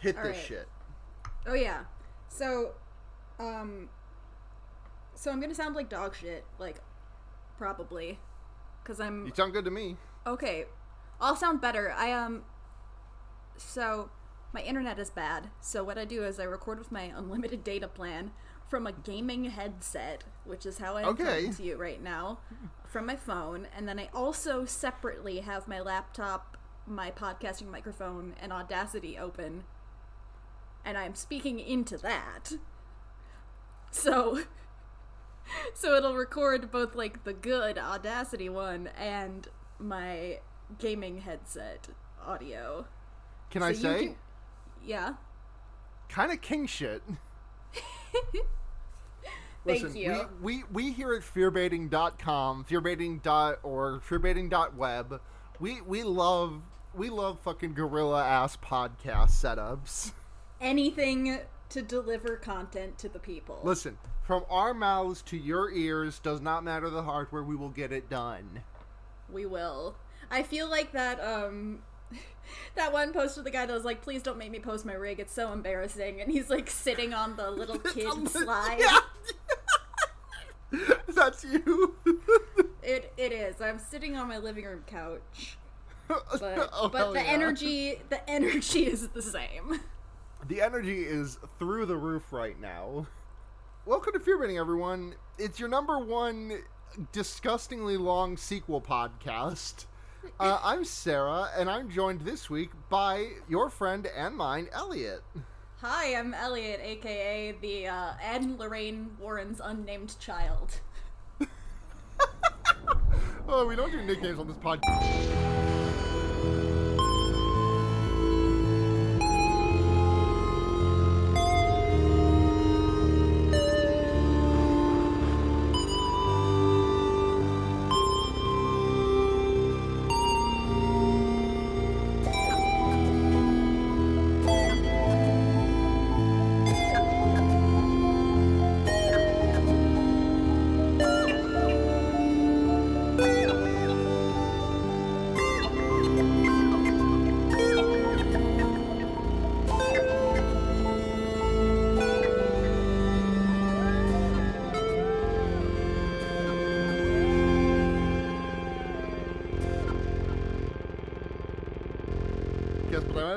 Hit All this right. shit. Oh yeah. So, um, so I'm gonna sound like dog shit, like probably, because I'm You sound good to me. okay. I'll sound better. I um. So, my internet is bad. So what I do is I record with my unlimited data plan from a gaming headset, which is how I'm Okay. talking to you right now, from my phone, and then I also separately have my laptop, my podcasting microphone, and Audacity open, and I'm speaking into that. So, so it'll record both like the good Audacity one and my gaming headset audio. Can I So you say? can- Yeah. Kind of king shit. Thank you. We, we, we here at fearbaiting.com, fearbaiting.org, fearbaiting.web, we, we love we love fucking gorilla ass podcast setups. Anything to deliver content to the people. Listen, from our mouths to your ears does not matter the hardware, we will get it done. We will. I feel like that um that one post of the guy that was like, please don't make me post my rig, it's so embarrassing and he's like sitting on the little kid slide. Yeah. That's you. It it is. I'm sitting on my living room couch. But Oh, but the yeah. energy the energy is the same. The energy is through the roof right now. Welcome to Fear Baiting, everyone. It's your number one disgustingly long sequel podcast. Uh, I'm Sarah, and I'm joined this week by your friend and mine, Elliot. Hi, I'm Elliot, aka the uh, Anne Lorraine Warren's unnamed child. Oh, we don't do nicknames on this podcast.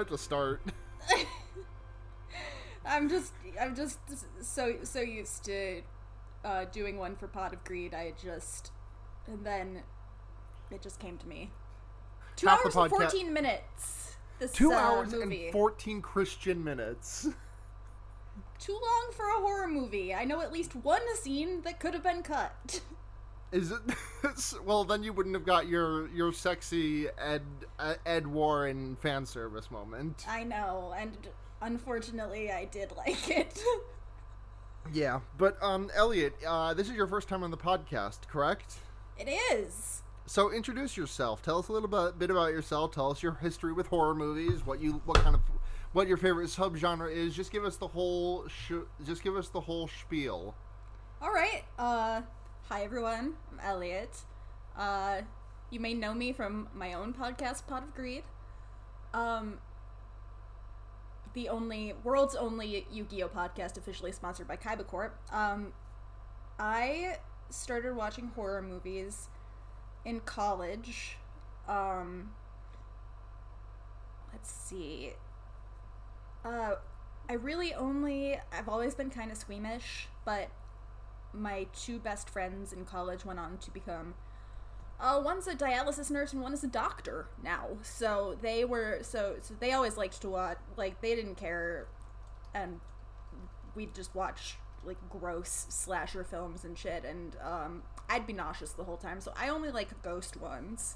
Guess what I wanted to start. I'm just I'm just so so used to uh, doing one for Pot of Greed. I just and then it just came to me. Two Half hours and fourteen minutes. This Two uh, hours movie. and 14 Christian minutes. Too long for a horror movie. I know at least one scene that could have been cut. Is it? well, then you wouldn't have got your your sexy Ed uh, Ed Warren fan service moment. I know, and unfortunately, I did like it. Yeah, but um, Elliot, uh, this is your first time on the podcast, correct? it is. So introduce yourself. Tell us a little bit, bit about yourself. Tell us your history with horror movies. What you, what kind of, what your favorite subgenre is. Just give us the whole, sh- just give us the whole spiel. All right. Uh, hi everyone. I'm Elliot. Uh, you may know me from my own podcast, Pot of Greed. Um, the only world's only Yu-Gi-Oh podcast officially sponsored by Kaiba Corp. Um, I started watching horror movies in college. Um, let's see. Uh, I really only I've always been kind of squeamish, but my two best friends in college went on to become uh, one's a dialysis nurse and one is a doctor now. So they were so so they always liked to watch like they didn't care, and we'd just watch like gross slasher films and shit. And um, I'd be nauseous the whole time. So I only like ghost ones.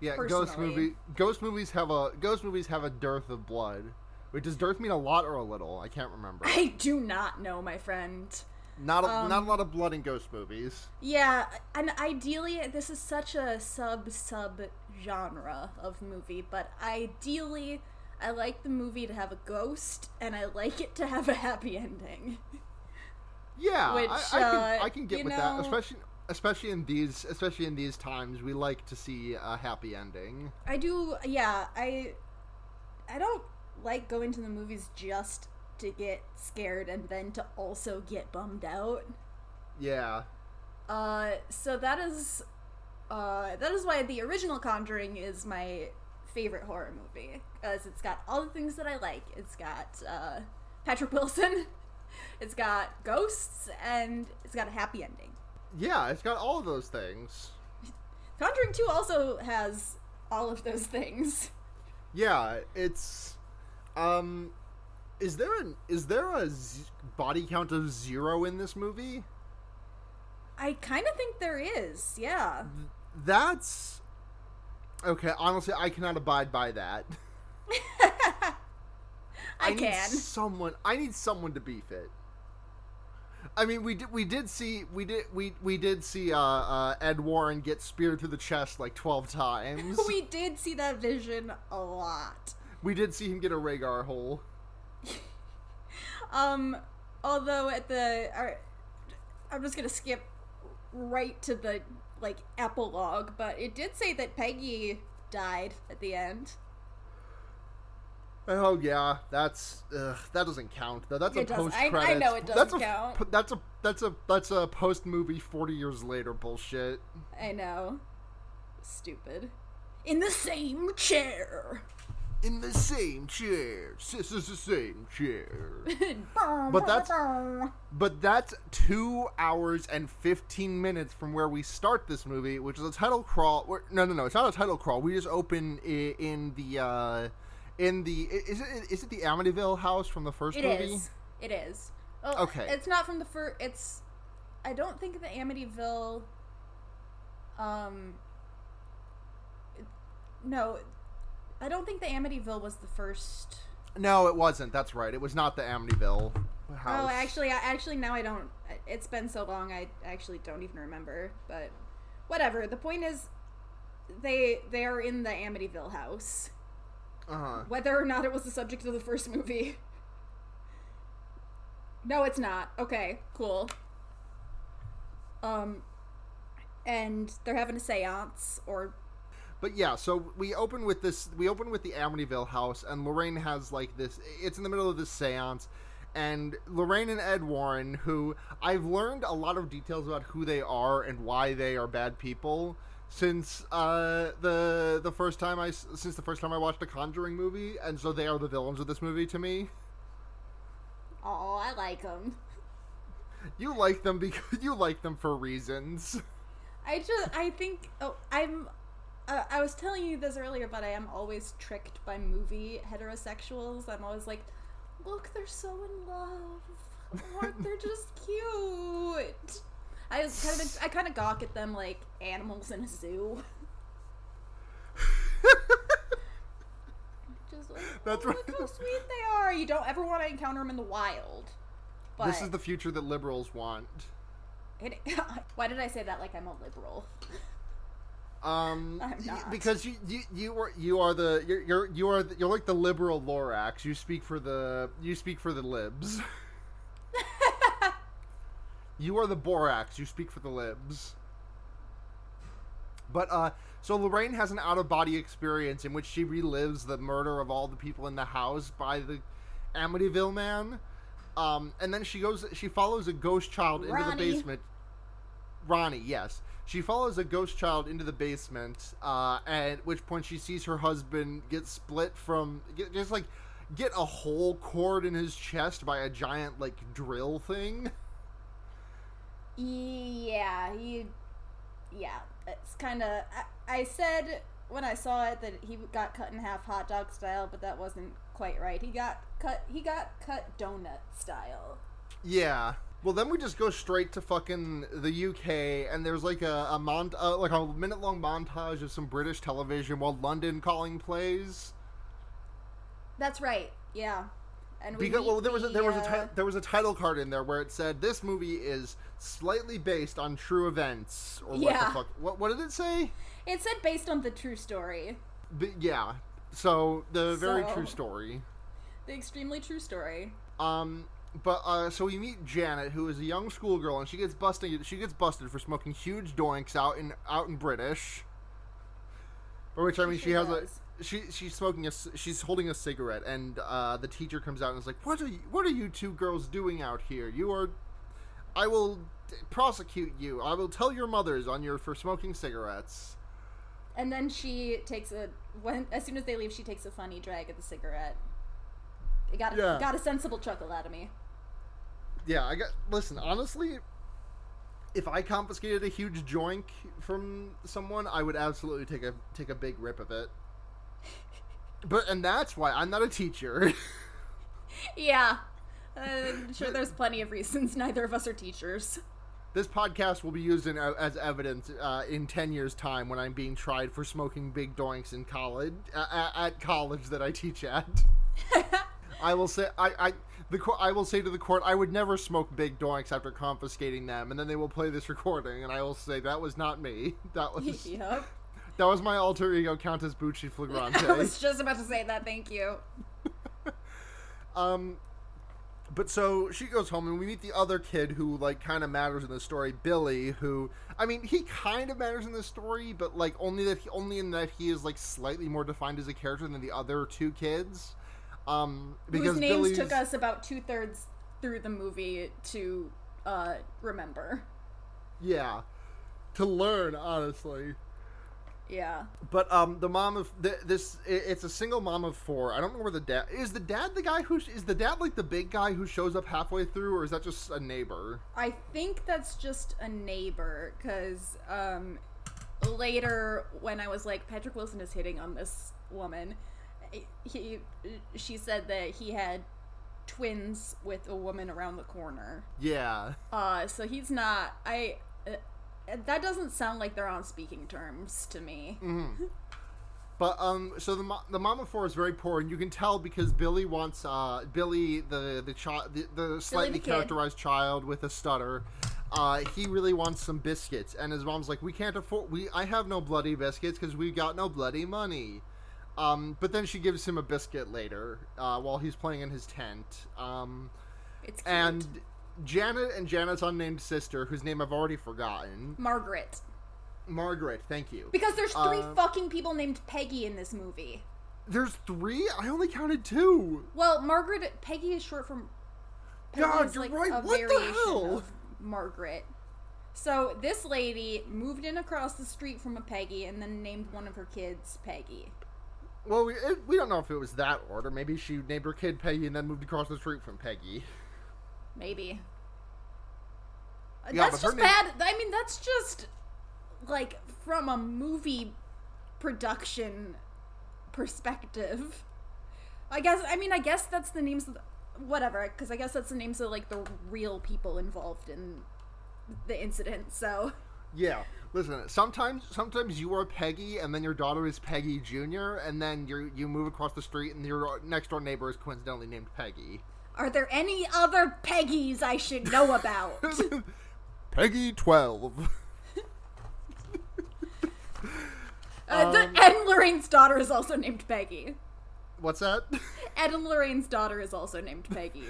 Yeah, ghost Personally. movie. Ghost movies have a ghost movies have a dearth of blood. Wait, does dearth mean a lot or a little? I can't remember. I do not know, my friend. Not a, Um, not a lot of blood in ghost movies. Yeah, and ideally, this is such a sub sub genre of movie, but ideally, I like the movie to have a ghost, and I like it to have a happy ending. Yeah, Which, I, I, can, uh, I can get with that, especially especially in these especially in these times. We like to see a happy ending. I do, yeah. I, I don't like going to the movies just to get scared and then to also get bummed out. Yeah. Uh, so that is, uh, that is why the original Conjuring is my favorite horror movie because it's got all the things that I like. It's got uh, Patrick Wilson, it's got ghosts, and it's got a happy ending. Yeah, it's got all of those things. Conjuring Two also has all of those things. Yeah, it's um is there an is there a z- body count of 0 in this movie? I kind of think there is, yeah. That's okay, honestly I cannot abide by that. I, need can. someone I need someone to beef it. I mean, we did we did see we did we we did see uh, uh, Ed Warren get speared through the chest like twelve times. we did see that vision a lot. we did see him get a Rhaegar hole. Um, although at the, I'm just gonna skip right to the like epilogue, but it did say that Peggy died at the end. Oh yeah, that's ugh, that doesn't count though. That's a It doesn't- post I- I know it doesn't a, count. That's a that's a that's a post movie forty years later bullshit. I know. Stupid. In the same chair. In the same chair, this is the same chair. but that's- But that's two hours and fifteen minutes from where we start this movie, which is a title crawl. No, no, no, it's not a title crawl. We just open i- in the uh, in the is it is it the Amityville house from the first It movie? is. It is. Oh, Okay. It's not from the first. It's. I don't think the Amityville. Um. it- No, I don't think the Amityville was the first. No, it wasn't. That's right. It was not the Amityville house. Oh, actually, I, actually now I don't. It's been so long, I actually don't even remember. But whatever. The point is, they they are in the Amityville house, Uh huh. whether or not it was the subject of the first movie. No, it's not. Okay, cool. Um, and they're having a séance, or But yeah, so we open with this. We open with the Amityville house, and Lorraine has like this. It's in the middle of this séance, and Lorraine and Ed Warren, who I've learned a lot of details about who they are and why they are bad people since uh, the the first time I since the first time I watched a Conjuring movie, and so they are the villains of this movie to me. oh, I like them. You like them because you like them for reasons. I just, I think, oh, I'm. Uh, I was telling you this earlier, but I am always tricked by movie heterosexuals. I'm always like, look, they're so in love. They're just cute. I just kind of, I kind of gawk at them like animals in a zoo. just like, That's oh, right. Look how sweet they are. You don't ever want to encounter them in the wild. But This is the future that liberals want. it, why did I say that like I'm a liberal? Um, I'm y- not. because you you you are you are the you're you're you are the, you're like the liberal Lorax. You speak for the you speak for the libs. you are the Borax. You speak for the libs. But uh, so Lorraine has an out of body experience in which she relives the murder of all the people in the house by the Amityville man. Um, and then she goes, she follows a ghost child into the basement. Ronnie, yes. She follows a ghost child into the basement, uh, at which point she sees her husband get split from, get, just like, get a whole cord in his chest by a giant, like, drill thing. Yeah, he. Yeah, it's kind of. I, I said when I saw it that he got cut in half hot dog style, but that wasn't quite right. He got cut. He got cut donut style. Yeah. Well, then we just go straight to fucking the UK, and there's like a, a mont, uh, like a minute long montage of some British television while London Calling plays. That's right. Yeah, and we Because well, there was a, the, there was a uh, ti- there was a title card in there where it said this movie is slightly based on true events or what Yeah. the fuck? What what did it say? It said based on the true story, B- yeah. So the very So- true story. the extremely true story. Um, but uh, so we meet Janet, who is a young schoolgirl, and she gets busted. She gets busted for smoking huge doinks out in out in British. For which I mean, she sure has does. she she's smoking a she's holding a cigarette, and uh, the teacher comes out and is like, "What are you, what are you two girls doing out here? You are, I will d- prosecute you. I will tell your mothers on your for smoking cigarettes." And then she takes a when as soon as they leave, she takes a funny drag at the cigarette. It got a, Yeah. got a sensible chuckle out of me. Yeah, I got. Listen, honestly, if I confiscated a huge joint from someone, I would absolutely take a take a big rip of it. But and that's why I'm not a teacher. Yeah, I'm sure there's plenty of reasons. Neither of us are teachers. this podcast will be used in, as evidence uh, in ten years' time when I'm being tried for smoking big doinks in college uh, at college that I teach at. I will say I. I the cour- I will say to the court, I would never smoke big doinks after confiscating them, and then they will play this recording, and I will say that was not me. That was yep. That was my alter ego, Countess Bucci Flagrante. I was just about to say that. Thank you. um, but so she goes home, and we meet the other kid who like kind of matters in the story, Billy. Who I mean, he kind of matters in the story, but like only that he, only in that he is like slightly more defined as a character than the other two kids. Um, because Whose names Billy's took us about two thirds through the movie to uh, remember. yeah to learn honestly. Yeah. But um, the mom of th- this, it's a single mom of four. I don't know where the dad is. The dad the guy who sh- is the dad like the big guy who shows up halfway through, or is that just a neighbor? I think that's just a neighbor because um, later when I was like Patrick Wilson is hitting on this woman, he she said that he had twins with a woman around the corner. Yeah, Uh, so he's not. I. Uh, that doesn't sound like they're on speaking terms to me. Hmm. but um, so the mo- the mom of four is very poor, and you can tell because Billy wants uh Billy the the child the, the slightly kid. characterized child with a stutter. Uh, he really wants some biscuits, and his mom's like, "We can't afford. We I have no bloody biscuits because we got no bloody money." Um, but then she gives him a biscuit later uh, while he's playing in his tent. Um, It's cute. and Janet and Janet's unnamed sister, whose name I've already forgotten, Margaret. Margaret. Thank you. Because there's three Uh, fucking people named Peggy in this movie. There's three. I only counted two. Well, Margaret Peggy is short from. Peggy God, you're like right. a What the hell? of Margaret. So this lady moved in across the street from a Peggy and then named one of her kids Peggy. Well, we it, we don't know if it was that order. Maybe she named her kid Peggy and then moved across the street from Peggy. Maybe. Yeah, that's just name- bad. I mean, that's just like from a movie production perspective. I guess. I mean, I guess that's the names of the, whatever. Because I guess that's the names of like the real people involved in the incident. So Yeah. Listen, sometimes sometimes you are Peggy and then your daughter is Peggy Jr. and then you you move across the street and your next door neighbor is coincidentally named Peggy. Are there any other Peggies I should know about? Peggy 12. uh, the, Ed and Lorraine's daughter is also named Peggy. What's that? Ed and Lorraine's daughter is also named Peggy.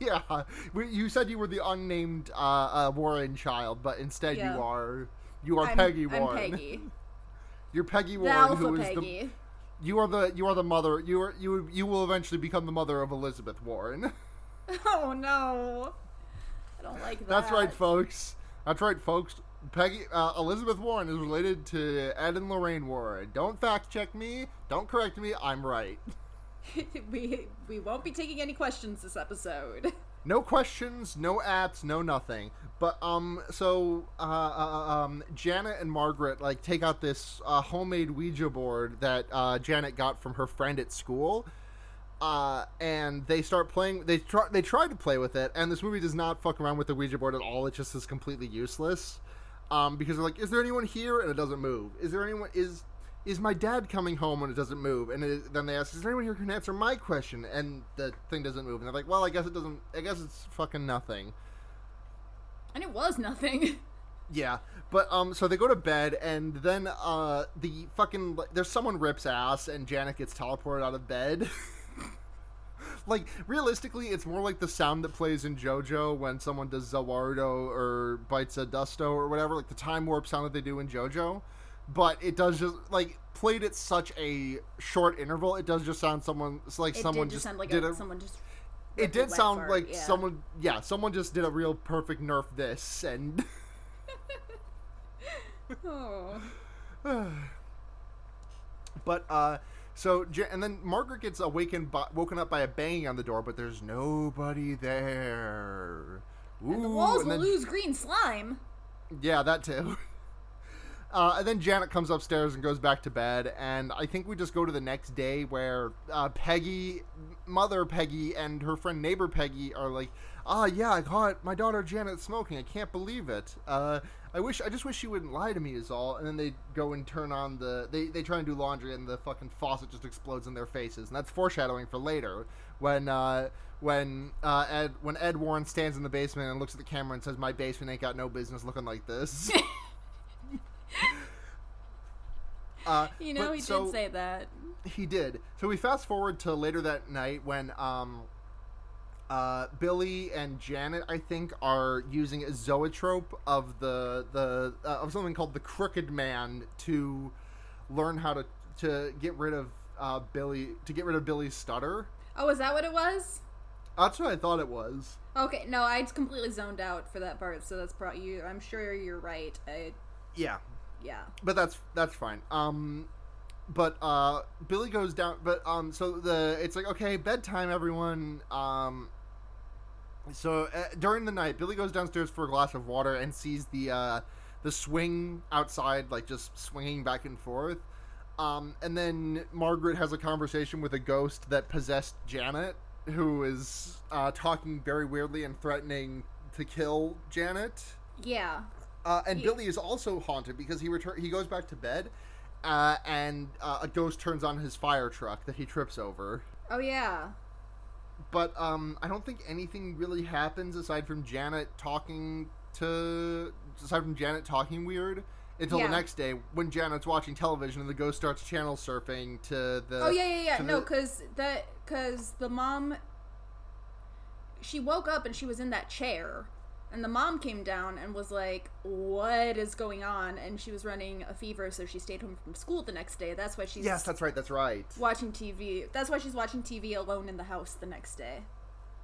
yeah. You said you were the unnamed uh, uh, Warren child, but instead Yeah. you are you are I'm, Peggy I'm Warren. Peggy. You're Peggy Warren, who is Peggy. the you are the you are the mother. You are you you will eventually become the mother of Elizabeth Warren. Oh no. I don't like that. That's right, folks. That's right, folks. Peggy uh, Elizabeth Warren is related to Ed and Lorraine Warren. Don't fact check me. Don't correct me. I'm right. we we won't be taking any questions this episode. No questions, no ats, no nothing. But um, so uh, uh, um, Janet and Margaret like take out this uh, homemade Ouija board that uh, Janet got from her friend at school. Uh, and they start playing. They try. They try to play with it, and this movie does not fuck around with the Ouija board at all. It just is completely useless. Um, because they're like, "Is there anyone here?" And it doesn't move. Is there anyone? Is is my dad coming home when it doesn't move? And it, then they ask, "Is there anyone here who can answer my question?" And the thing doesn't move. And they're like, "Well, I guess it doesn't. I guess it's fucking nothing." And it was nothing. Yeah, but um, so they go to bed, and then uh, the fucking there's someone rips ass, and Janet gets teleported out of bed. like realistically, it's more like the sound that plays in JoJo when someone does Za Warudo or bites a Dusto or whatever, like the time warp sound that they do in JoJo. But it does just like played at such a short interval. It does just sound someone it's like It someone did just just sound like did a, a. someone just. it did sound fart, like yeah. someone, yeah, someone just did a real perfect nerf this, and Oh. but uh, so and then Margaret gets awakened, by, woken up by a banging on the door, but there's nobody there. And the walls and will lose green slime. Yeah, that too. Uh, and then Janet comes upstairs and goes back to bed, and I think we just go to the next day where uh, Peggy, mother Peggy, and her friend neighbor Peggy are like, "Ah, yeah, I caught my daughter Janet smoking. I can't believe it. Uh, I wish, I just wish she wouldn't lie to me, is all." And then they go and turn on the, they they try and do laundry, and the fucking faucet just explodes in their faces, and that's foreshadowing for later when. Uh, when uh, Ed when Ed Warren stands in the basement and looks at the camera and says, "My basement ain't got no business looking like this." uh, You know, he so- did say that. he did. So we fast forward to later that night when um, uh, Billy and Janet, I think, are using a zoetrope of the the uh, of something called the Crooked Man to learn how to to get rid of uh, Billy to get rid of Billy's stutter. Oh, is that what it was? That's what I thought it was. Okay, no, I completely zoned out for that part, so that's probably you. I'm sure you're right. I, Yeah, yeah. but that's that's fine. Um, but uh, Billy goes down. But um, so the it's like okay, bedtime, everyone. Um, so uh, during the night, Billy goes downstairs for a glass of water and sees the uh, the swing outside, like just swinging back and forth. Um, and then Margaret has a conversation with a ghost that possessed Janet, who is uh, talking very weirdly and threatening to kill Janet. Yeah. Uh, and Billy is also haunted because he return he goes back to bed, uh, and uh, a ghost turns on his fire truck that he trips over. Oh, yeah. But um, I don't think anything really happens aside from Janet talking to aside from Janet talking weird until Yeah. the next day when Janet's watching television and the ghost starts channel surfing to the. Oh, yeah, yeah, yeah. No, the- because that, because the mom, she woke up and she was in that chair. And the mom came down and was like, What is going on? And she was running a fever, so she stayed home from school the next day. That's why she's Yes, that's right. That's right. watching TV. That's why she's watching TV alone in the house the next day.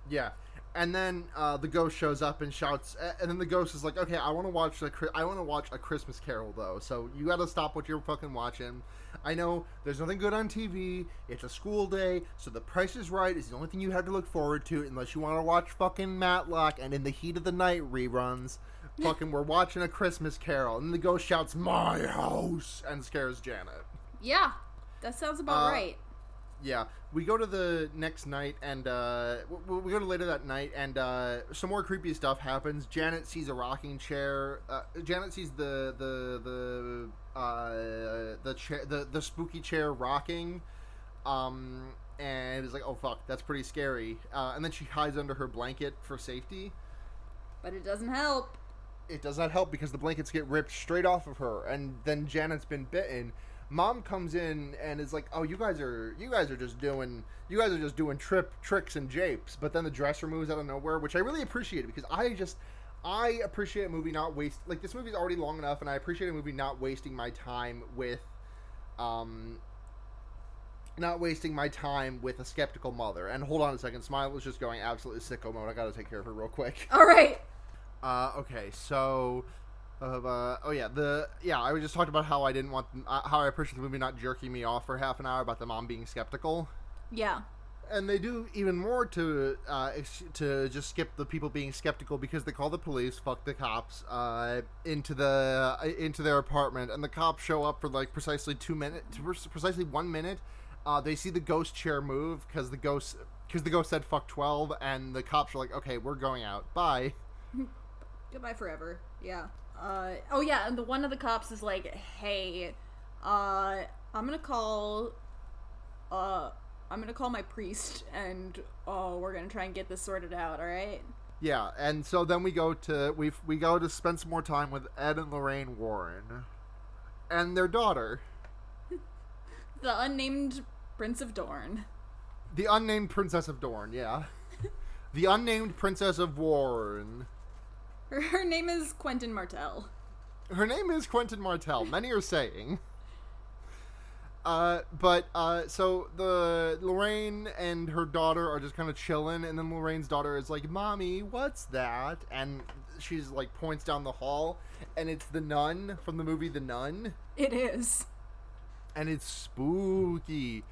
Yeah, and then uh, the ghost shows up and shouts, and then the ghost is like, "Okay, I want to watch the I want to watch a Christmas Carol though, so you got to stop what you're fucking watching. I know there's nothing good on TV. It's a school day, so The Price is Right is the only thing you have to look forward to, unless you want to watch fucking Matlock and In the Heat of the Night reruns. fucking, we're watching a Christmas Carol, and the ghost shouts, "My house!" and scares Janet. Yeah, that sounds about Uh, right. Yeah, we go to the next night, and uh, we, go to later that night, and uh, some more creepy stuff happens. Janet sees a rocking chair. Uh, Janet sees the the the uh, the chair the the spooky chair rocking, um, and is like, oh fuck, that's pretty scary. Uh, and then she hides under her blanket for safety. But it doesn't help. It does not help because the blankets get ripped straight off of her, and then Janet's been bitten. Mom comes in and is like, "Oh, you guys are you guys are just doing you guys are just doing trip tricks and japes." But then the dress removes out of nowhere, which I really appreciate because I just I appreciate a movie not waste like this movie's already long enough, and I appreciate a movie not wasting my time with um not wasting my time with a skeptical mother. And hold on a second, Smile was just going absolutely sicko mode. I got to take care of her real quick. All right. Uh, okay, so, uh, uh, oh yeah, the yeah, I was just talked about how I didn't want uh, how I appreciate the movie not jerking me off for half an hour about the mom being skeptical, Yeah. and they do even more to uh, ex- to just skip the people being skeptical because they call the police, fuck the cops, uh, into the uh, into their apartment, and the cops show up for like precisely two minutes, precisely one minute. Uh, they see the ghost chair move because the ghost because the ghost said fuck twelve, and the cops are like, okay, we're going out, bye. Goodbye forever. Yeah. Uh, oh yeah, and the one of the cops is like, "Hey, uh, I'm gonna call, uh, I'm gonna call my priest, and oh, we're gonna try and get this sorted out. All right." Yeah, and so then we go to we we go to spend some more time with Ed and Lorraine Warren, and their daughter, The unnamed Prince of Dorne. the unnamed Princess of Dorne. Yeah, the unnamed Princess of Warren. Her, her name is Quentyn Martell. Her name is Quentyn Martell. Many are saying. Uh, but uh, so the Lorraine and her daughter are just kind of chilling, and then Lorraine's daughter is like, "Mommy, what's that?" And she's like points down the hall, and it's the nun from the movie The Nun, It is. and it's spooky.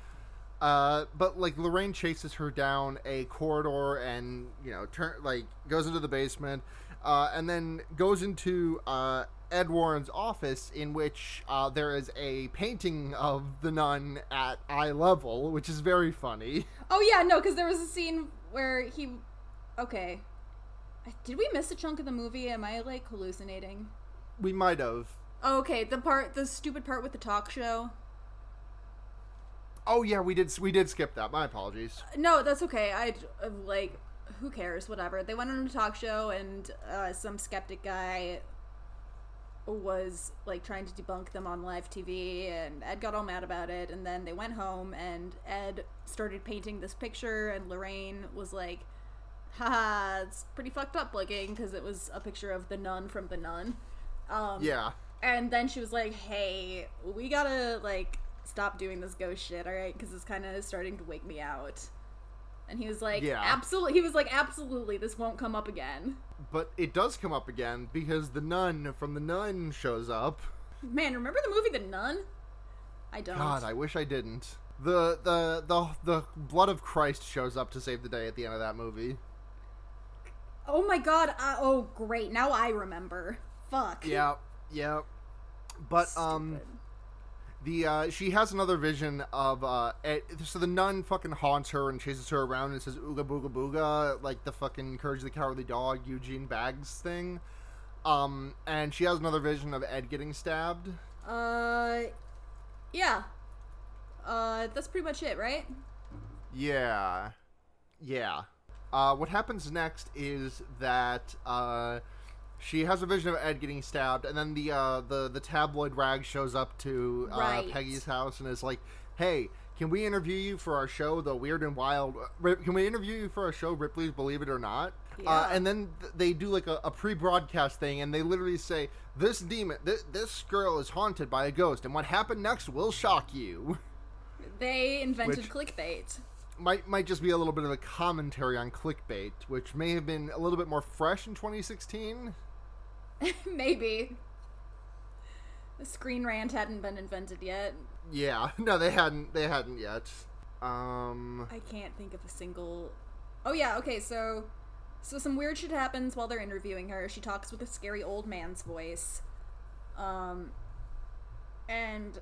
Uh, but like Lorraine chases her down a corridor, and you know, turn like goes into the basement, uh, and then goes into uh, Ed Warren's office, in which uh, there is a painting of the nun at eye level, which is very funny. Oh yeah, no, because there was a scene where he. Okay. Did we miss a chunk of the movie? Am I like hallucinating? We might have. Oh, okay, the part, the stupid part with the talk show. Oh yeah, we did. We did skip that. My apologies. No, that's okay. I uh, like, who cares? Whatever. They went on a talk show, and uh, some skeptic guy was like trying to debunk them on live TV, and Ed got all mad about it. And then they went home, and Ed started painting this picture, and Lorraine was like, "Haha, it's pretty fucked up looking," because it was a picture of the nun from the Nun. Um, Yeah. and then she was like, "Hey, we gotta like stop doing this ghost shit, all right? Because it's kind of starting to wake me out." And he was like, Yeah. absolutely." He was like, "Absolutely, this won't come up again." But it does come up again because the nun from the nun shows up. Man, remember the movie The Nun? I don't. God, I wish I didn't. The the the the blood of Christ shows up to save the day at the end of that movie. oh my god. Uh, oh, great. Now I remember. Fuck. Yeah, yeah. But um, Stupid. The uh, she has another vision of uh, Ed, so the nun fucking haunts her and chases her around and says "ooga booga booga" like the fucking Courage the Cowardly Dog Eugene Baggs thing. Um, and she has another vision of Ed getting stabbed. Uh, yeah. Uh, that's pretty much it, right? Yeah. Yeah. Uh, what happens next is that uh, she has a vision of Ed getting stabbed, and then the uh, the the tabloid rag shows up to uh, Right. Peggy's house and is like, "Hey, can we interview you for our show, The Weird and Wild? Can we interview you for our show, Ripley's Believe It or Not?" Uh, Yeah. and then th- they do like a, a pre-broadcast thing, and they literally say, "This demon, th- this girl is haunted by a ghost, and what happened next will shock you." They invented Which- clickbait. might might just be a little bit of a commentary on clickbait, which may have been a little bit more fresh in 2016. Maybe. The Screen Rant hadn't been invented yet. Yeah, no, they hadn't they hadn't yet. Um, I can't think of a single. Oh yeah, okay, so so some weird shit happens while they're interviewing her. She talks with a scary old man's voice. Um and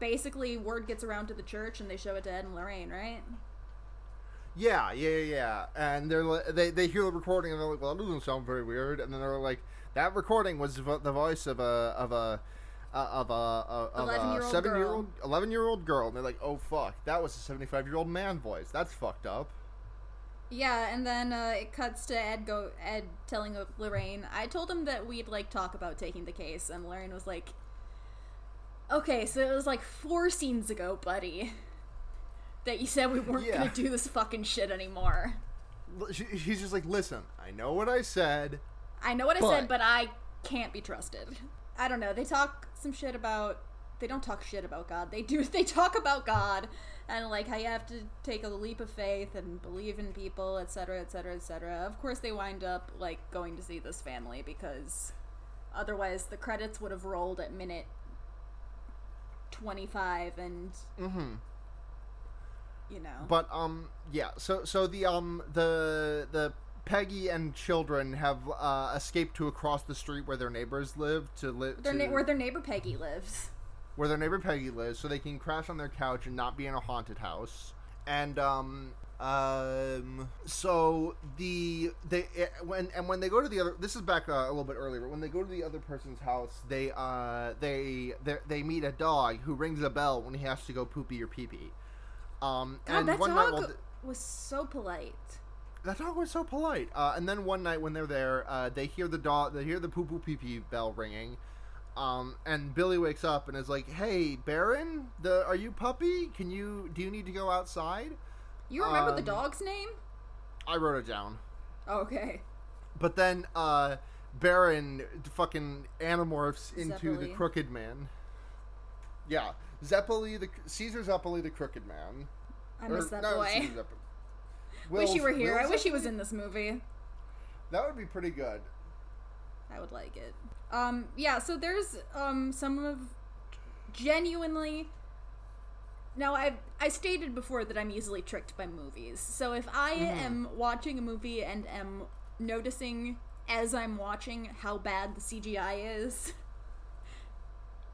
basically word gets around to the church and they show it to Ed and Lorraine, right? Yeah, yeah, yeah. And they're li- they they hear the recording and they're like, "Well, that doesn't sound very weird." And then they're like, "That recording was vo- the voice of a of a." Uh, of a, a of a 11-year-old seven year old eleven year old girl and they're like oh fuck that was a 75 year old man voice that's fucked up Yeah, and then uh, it cuts to Ed go Ed telling Lorraine, "I told him that we'd like talk about taking the case," and Lorraine was like, "Okay, so it was like four scenes ago, buddy, that you said we weren't Yeah. gonna do this fucking shit anymore. She's just like listen i know what i said I know what I said, but I can't be trusted. I don't know. They talk some shit about. They don't talk shit about God. They do. They talk about God and like how you have to take a leap of faith and believe in people, etc., etc., etc. Of course, they wind up like going to see this family because otherwise the credits would have rolled at minute twenty-five, and mm-hmm you know. But um, yeah. So so the um the the Peggy and children have uh, escaped to across the street where their neighbors live to live their na- where their neighbor Peggy lives. where their neighbor Peggy lives, so they can crash on their couch and not be in a haunted house. And um um so the they eh, when and when they go to the other this is back uh, a little bit earlier but when they go to the other person's house they uh they they they meet a dog who rings a bell when he has to go poopy or pee pee um God, and that one night dog while th- was so polite. that dog was so polite. Uh, and then one night when they're there, uh, they hear the dog, they hear the poo poo pee pee bell ringing, um, and Billy wakes up and is like, "Hey, Baron, the are you puppy? Can you do you need to go outside?" You remember the Um, dog's name? I wrote it down. Okay. But then uh, Baron fucking animorphs into the Crooked Man. Yeah, Zeppeli, the Caesar Zeppeli, the Crooked Man. I Or, miss that not boy. Zeppeli. wish he were here. Will I wish he was in this movie. That would be pretty good. I would like it. Um, yeah, so there's um some of genuinely. Now I I stated before that I'm easily tricked by movies. So if I Mm-hmm. am watching a movie and am noticing as I'm watching how bad the CGI is,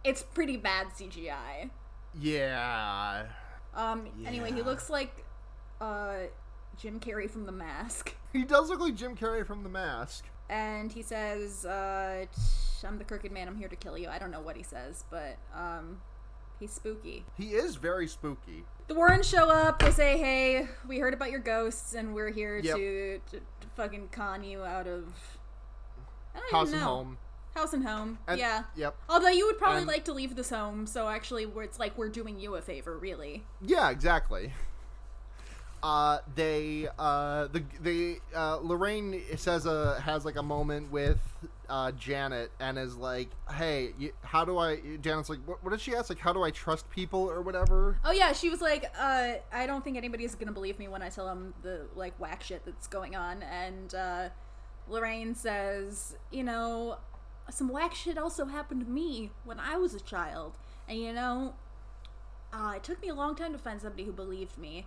it's pretty bad CGI. Yeah. Um, anyway, he looks like uh Jim Carrey from The Mask. He does look like Jim Carrey from The Mask. and he says, uh, "I'm the crooked man. I'm here to kill you." I don't know what he says, but um, he's spooky. He is very spooky. The Warrens show up. They say, "Hey, we heard about your ghosts, and we're here Yep. to, to to fucking con you out of I don't House even and know. home. House and home. And- yeah. Yep. Although you would probably And- like to leave this home, so actually, where it's like we're doing you a favor, really. Yeah, exactly. Uh, they uh, the they uh, Lorraine says uh has like a moment with uh, Janet and is like, "Hey, you, how do I?" Janet's like, what, "What did she ask? Like, how do I trust people or whatever?" Oh yeah, she was like, uh, I don't think anybody's gonna believe me when I tell them the like whack shit that's going on. And uh, Lorraine says, you know, some whack shit also happened to me when I was a child, and you know, uh, it took me a long time to find somebody who believed me.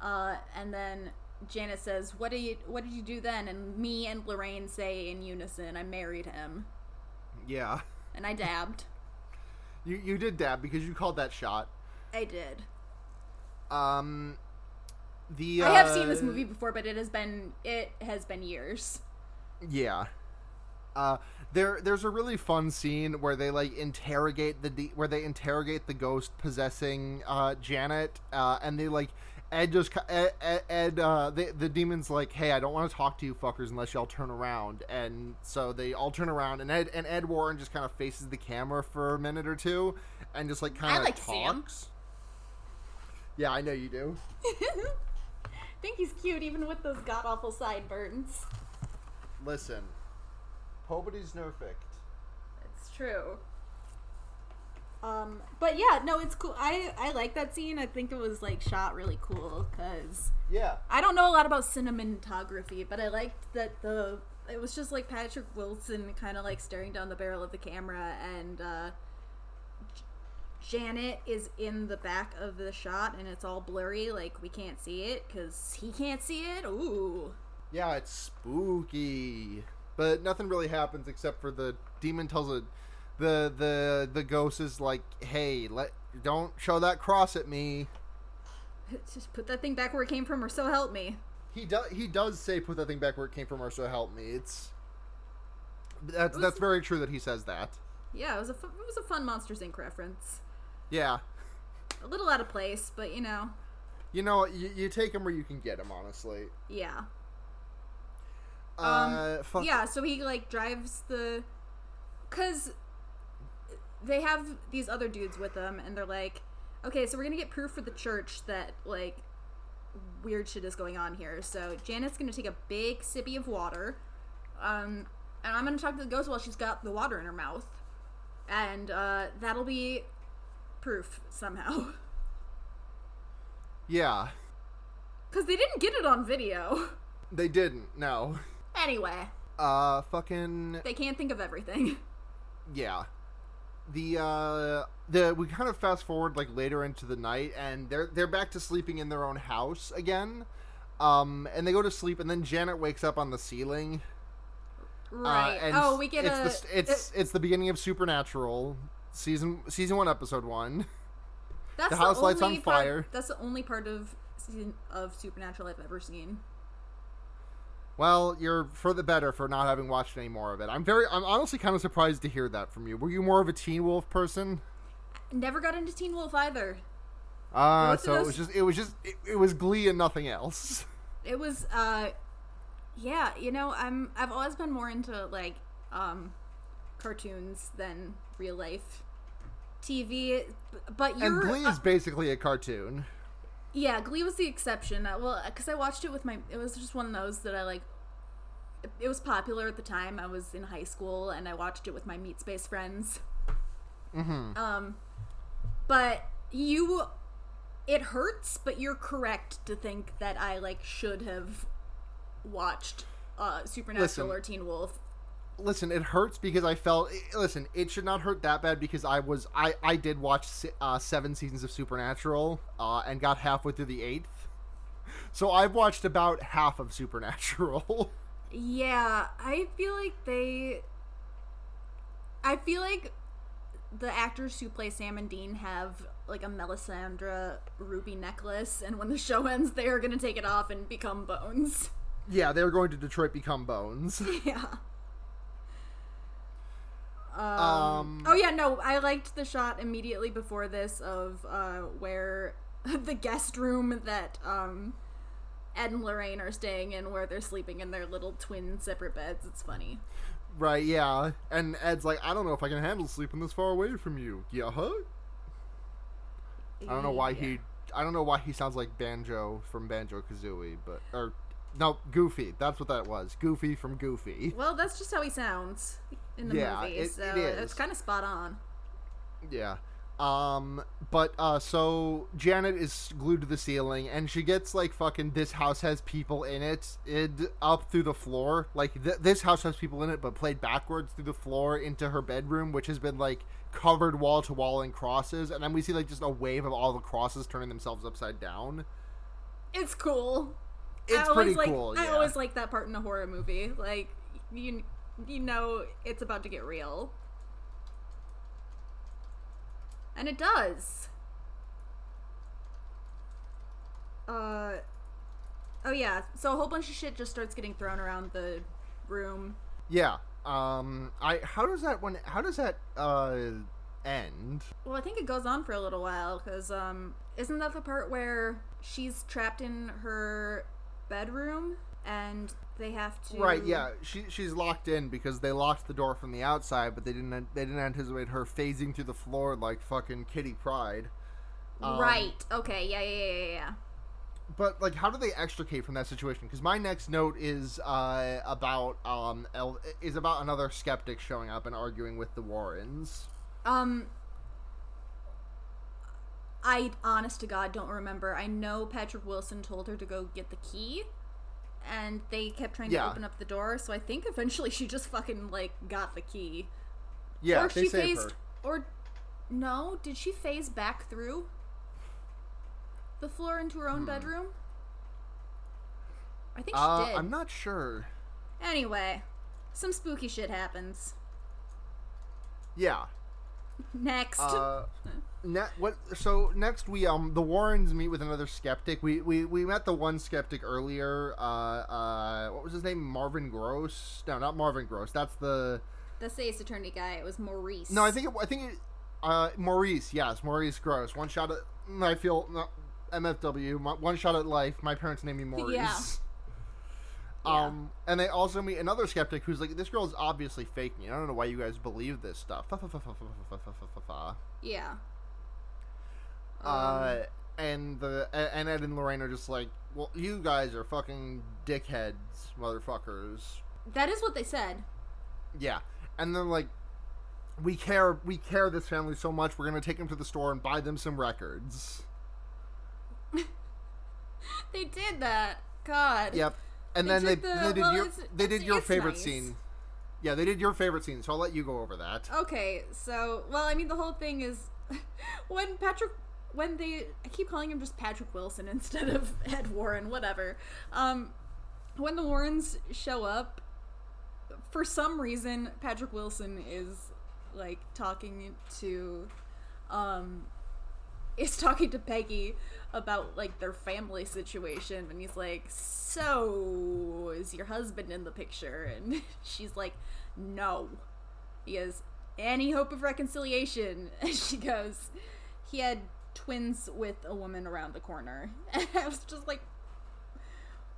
Uh, and then Janet says, "What did you What did you do then?" And me and Lorraine say in unison, "I married him," Yeah, and I dabbed. you you did dab because you called that shot. I did. Um, the I have seen this uh, movie before, but it has been it has been years. Yeah. Uh, there, there's a really fun scene where they like interrogate the de- where they interrogate the ghost possessing uh, Janet, uh, and they like Ed just Ed, Ed, uh, the the demon's like, hey, I don't want to talk to you fuckers unless y'all turn around, and so they all turn around, and Ed and Ed Warren just kind of faces the camera for a minute or two, and just like kind of like talks. Yeah, I know you do. think he's cute even with those god awful sideburns. Listen, nobody's perfect. It's true. Um, but yeah, no, it's cool. I I like that scene. I think it was like shot really cool because Yeah. I don't know a lot about cinematography, but I liked that the it was just like Patrick Wilson kind of like staring down the barrel of the camera, and uh, J- Janet is in the back of the shot, and it's all blurry, like we can't see it because he can't see it. Ooh. Yeah, it's spooky. But nothing really happens except for the demon tells it the the the ghost is like, "Hey, let don't show that cross at me." Just put that thing back where it came from, or so help me. He does he does say put that thing back where it came from or so help me. It's that's was- that's very true that he says that. Yeah, it was a fu- it was a fun Monsters Inc. reference. Yeah. A little out of place, but you know, You know, you, you take him where you can get him, honestly. yeah. Uh, fuck. Yeah, so he like drives the cuz they have these other dudes with them and they're like, "Okay, so we're to get proof for the church that like weird shit is going on here." So Janet's to take a big sippy of water. Um and I'm to talk to the ghost while she's got the water in her mouth. And uh that'll be proof somehow. Yeah. Cuz they didn't get it on video. They didn't. No. Anyway, Uh fucking they can't think of everything. yeah the uh the we kind of fast forward like later into the night and they're they're back to sleeping in their own house again um and they go to sleep and then janet wakes up on the ceiling uh, Right. and oh, we get it's a the, it's it's the beginning of supernatural season season one episode one That's The house lights on part- fire. That's the only part of season of Supernatural I've ever seen. Well you're for the better for not having watched any more of it. I'm very i'm honestly kind of surprised to hear that from you. Were you more of a teen wolf person? Never got into Teen Wolf either. uh Both of so it was just it was just it, it was glee and nothing else. It was uh yeah, you know, I'm I've always been more into like um cartoons than real life TV, but and you're glee uh, is basically a cartoon yeah, Glee was the exception. Uh, well, cuz I watched it with my it was just one of those that I like it was popular at the time. I was in high school and I watched it with my Meat Space friends. Mm-hmm. Um, but you, it hurts, but you're correct to think that I like should have watched uh, Supernatural Listen. or Teen Wolf. Listen, it hurts because I felt. Listen, it should not hurt that bad because I was. I I did watch uh, seven seasons of Supernatural uh, and got halfway through the eighth. So I've watched about half of Supernatural. Yeah, I feel like they. I feel like the actors who play Sam and Dean have like a Melisandre ruby necklace, and when the show ends, they are gonna take it off and become bones. yeah, they're going to Detroit become bones. yeah. Um, Um, oh yeah, no, I liked the shot immediately before this of uh, where the guest room that um, Ed and Lorraine are staying in, where they're sleeping in their little twin separate beds. It's funny. Right, yeah. And Ed's like, I don't know if I can handle sleeping this far away from you. Yeah, huh? I don't know why Yeah. he. I don't know why he sounds like Banjo from Banjo Kazooie, but or no, Goofy. That's what that was. Goofy from Goofy. Well, that's just how he sounds in the Yeah, movie, it- so it is. it's kind of spot on. Yeah. Um, but uh, so Janet is glued to the ceiling, and she gets like fucking. This house has people in it, it up through the floor. Like th- this house has people in it, but played backwards through the floor into her bedroom, which has been like covered wall to wall in crosses. And then we see like just a wave of all the crosses turning themselves upside down. It's cool. It's I always pretty like, cool. I yeah. always like that part in a horror movie. Like you, you know, it's about to get real, and it does. Uh, oh yeah. So a whole bunch of shit just starts getting thrown around the room. Yeah. Um. I. How does that one? How does that uh end? Well, I think it goes on for a little while because um, isn't that the part where she's trapped in her bedroom and they have to Right. Yeah. She she's locked in because they locked the door from the outside, but they didn't they didn't anticipate her phasing through the floor like fucking Kitty Pryde. Um, right. Okay. Yeah. Yeah. Yeah. Yeah. But like, how do they extricate from that situation? Because my next note is uh about um El- is about another skeptic showing up and arguing with the Warrens. Um, I honest to God don't remember. I know Patrick Wilson told her to go get the key, and they kept trying Yeah. to open up the door. So I think eventually she just fucking like got the key. Yeah, or she phased, her. or no? Did she phase back through the floor into her own bedroom? I think she Hmm. Uh, did. I'm not sure. Anyway, some spooky shit happens. Yeah. Next. Uh, ne- what? So next we um the Warrens meet with another skeptic. We we, we met the one skeptic earlier. Uh, uh, what was his name? Marvin Gross? No, not Marvin Gross. That's the the Ace Attorney guy. It was Maurice. no. I think it, I think it, uh Maurice. Yes, Maurice Gross. One shot at I feel no, MFW. my- One shot at life. My parents named me Maurice. Yeah. Um, and they also meet another skeptic who's like, "This girl is obviously faking. I don't know why you guys believe this stuff." Fa- um, uh, and the and Ed and Lorraine are just like, well, you guys are fucking dickheads, motherfuckers. That is what they said. Yeah, and then like, we care, we care this family so much. We're gonna take them to the store and buy them some records. they did that. God. Yep. And they then they, the, they did well, your they did your favorite nice. scene. Yeah, they did your favorite scene, so I'll let you go over that. Okay, so well, I mean, the whole thing is when Patrick when they, I keep calling him just Patrick Wilson instead of Ed Warren, whatever. Um, when the Warrens show up, for some reason, Patrick Wilson is like talking to, um, is talking to Peggy about like their family situation, and he's like, "So is your husband in the picture?" And she's like, "No." He goes, "Any hope of reconciliation?" And she goes, "He had twins with a woman around the corner." And I was just like,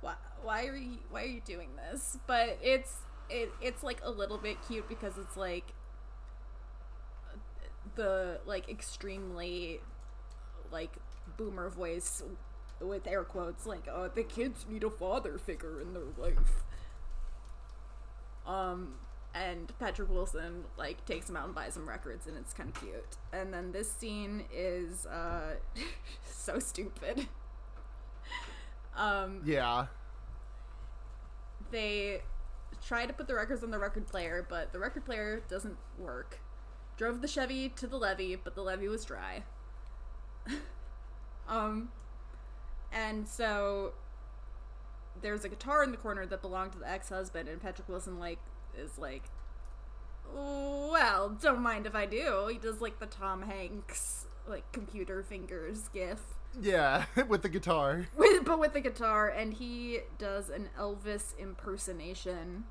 "Why? Why are you? Why are you doing this?" But it's it, it's like a little bit cute because it's like the like extremely like boomer voice with air quotes like oh the kids need a father figure in their life Um, and Patrick Wilson like takes him out and buys him records, and it's kind of cute. And then this scene is uh, so stupid. um, Yeah. they try to put the records on the record player, but the record player doesn't work. Drove the Chevy to the levee, but the levee was dry. um, and so there's a guitar in the corner that belonged to the ex-husband, and Patrick Wilson like is like, well, don't mind if I do. He does like the Tom Hanks like computer fingers gif Yeah, with the guitar. with but with the guitar and he does an Elvis impersonation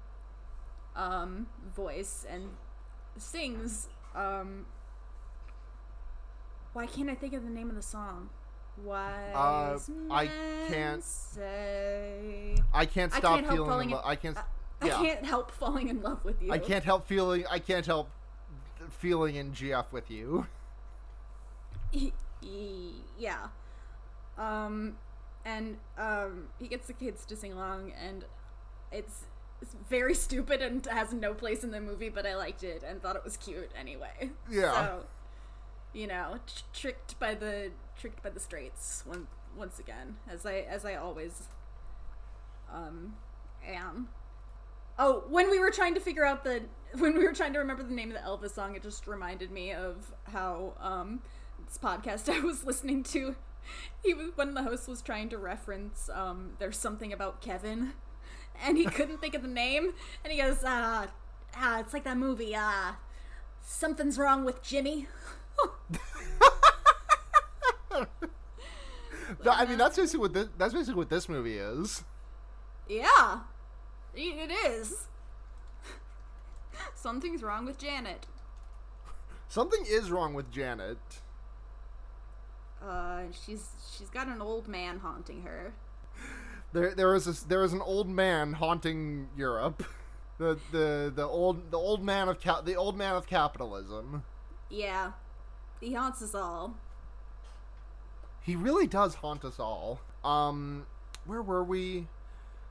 um voice and sings um why can't I think of the name of the song? Wise I can't- say I can't I stop can't help feeling. falling in in- lo- I can't. I yeah. can't help falling in love with you. I can't help feeling. I can't help feeling in GF with you. E- e- yeah. Um, and um, he gets the kids to sing along, and it's it's very stupid and has no place in the movie, but I liked it and thought it was cute anyway. Yeah. So, you know, tr- tricked by the tricked by the straights once once again, as I as I always um am. Oh, when we were trying to figure out the when we were trying to remember the name of the Elvis song, it just reminded me of how um this podcast I was listening to he was when the host was trying to reference um there's something about Kevin and he couldn't think of the name and he goes uh ah it's like that movie uh something's wrong with Jimmy. No, I mean, that's basically what this, that's basically what this movie is. yeah. It is. Something's wrong with Janet. Something is wrong with Janet. Uh, she's she's got an old man haunting her. There, there is a, there is an old man haunting Europe. The, the the old the old man of cap, the old man of capitalism. Yeah, he haunts us all. He really does haunt us all. Um, where were we?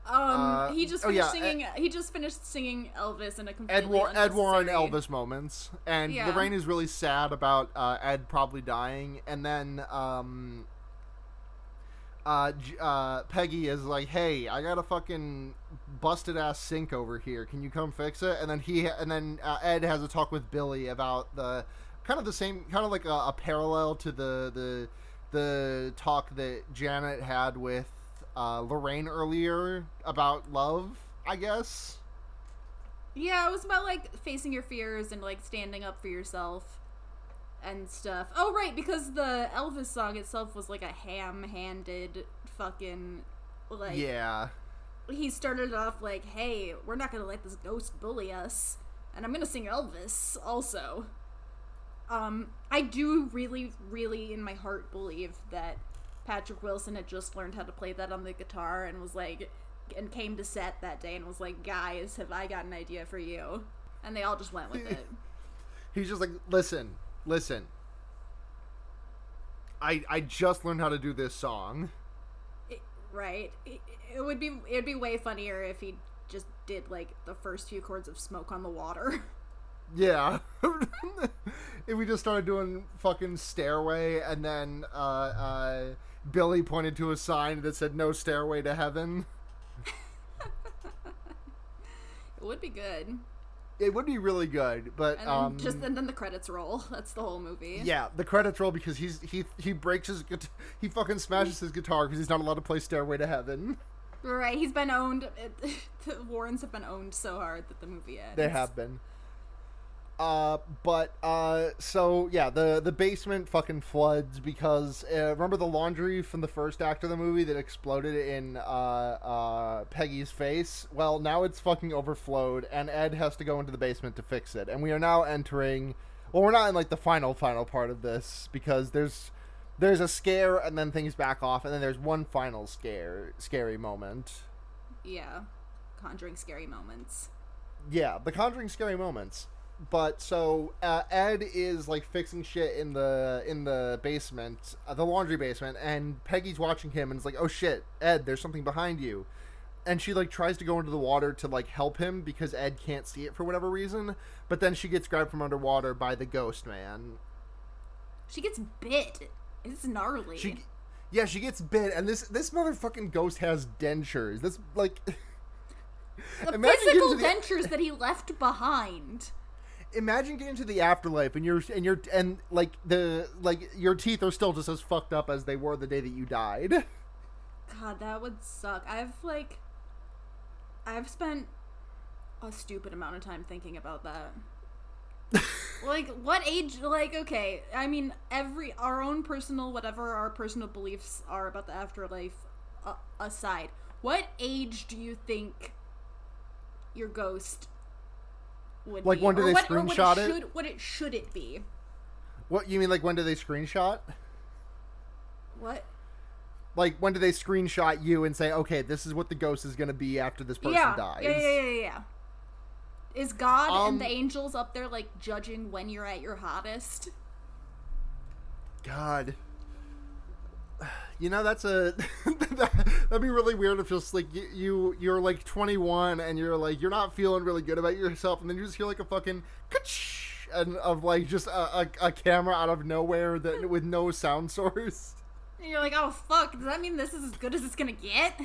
Um, Uh, he just oh, finished yeah, singing. he just finished singing Elvis in a completely Ed, War- Ed Warren Elvis moments, and Yeah. Lorraine is really sad about uh, Ed probably dying, and then um, uh, uh, Peggy is like, "Hey, I got a fucking busted ass sink over here. Can you come fix it?" And then he and then uh, Ed has a talk with Billy about the kind of the same, kind of like a, a parallel to the the the talk that Janet had with uh, Lorraine earlier about love. I guess. Yeah, it was about like facing your fears and like standing up for yourself and stuff. Oh right, because the Elvis song itself was like a ham-handed fucking like yeah. he started off like, "Hey, we're not gonna let this ghost bully us," and I'm gonna sing Elvis also. Um, I do really, really, in my heart, believe that Patrick Wilson had just learned how to play that on the guitar and was like, and came to set that day and was like, "Guys, have I got an idea for you?" And they all just went with it. He's just like, listen, listen. I I just learned how to do this song. It- right? It, it would be it'd be way funnier if he just did like the first few chords of "Smoke on the Water." Yeah. if we just started doing fucking stairway and then uh uh Billy pointed to a sign that said no stairway to heaven. it would be good. It would be really good, but And then um just and then the credits roll. That's the whole movie. yeah, the credits roll because he's he he breaks his he fucking smashes his guitar because he's not allowed to play Stairway to Heaven. Right, he's been owned. the Warrens have been owned so hard that the movie ends. They have been. Uh, but uh, so yeah, the the basement fucking floods because uh, remember the laundry from the first act of the movie that exploded in uh, uh, Peggy's face. Well, now it's fucking overflowed, and Ed has to go into the basement to fix it. And we are now entering. Well, we're not in like the final final part of this because there's there's a scare and then things back off, and then there's one final scare scary moment. Yeah, conjuring scary moments. Yeah, the Conjuring scary moments. But so uh, Ed is like fixing shit in the in the basement, uh, the laundry basement, and Peggy's watching him and is like, "Oh shit, Ed, there's something behind you." and she like tries to go into the water to like help him because Ed can't see it for whatever reason. But then she gets grabbed from underwater by the ghost man. She gets bit. It's gnarly. She, yeah, she gets bit, and this this motherfucking ghost has dentures. This like. the physical the- dentures that he left behind. Imagine getting to the afterlife and you're and you're and like the like your teeth are still just as fucked up as they were the day that you died. God, that would suck. I've like I've spent a stupid amount of time thinking about that. like what age like okay, I mean every our own personal whatever our personal beliefs are about the afterlife uh, aside. What age do you think your ghost would Like, be? when do Or they what, or what screenshot it? Should, what it should it be? What you mean like when do they screenshot? What? Like when do they screenshot you and say, "Okay, this is what the ghost is going to be after this person yeah. dies." Yeah, yeah, yeah, yeah. Is God Um, and the angels up there like judging when you're at your hottest? God. You know that's a that'd be really weird if just like you, you you're like 21 and you're like you're not feeling really good about yourself and then you just hear like a fucking ka-ch and of like just a, a, a camera out of nowhere that hmm. with no sound source. And you're like, oh fuck, does that mean this is as good as it's gonna get?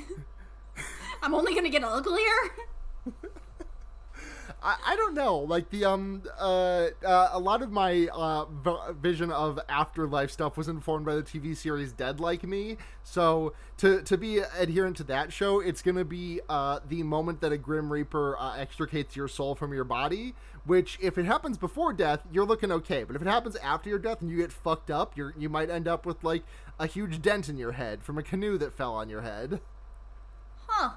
I'm only gonna get uglier? I, I don't know. Like the um uh, uh a lot of my uh v- vision of afterlife stuff was informed by the TV series Dead Like Me. So to to be adherent to that show, it's gonna be uh the moment that a Grim Reaper uh, extricates your soul from your body. Which, if it happens before death, you're looking okay. But if it happens after your death and you get fucked up, you're you might end up with like a huge dent in your head from a canoe that fell on your head. Huh.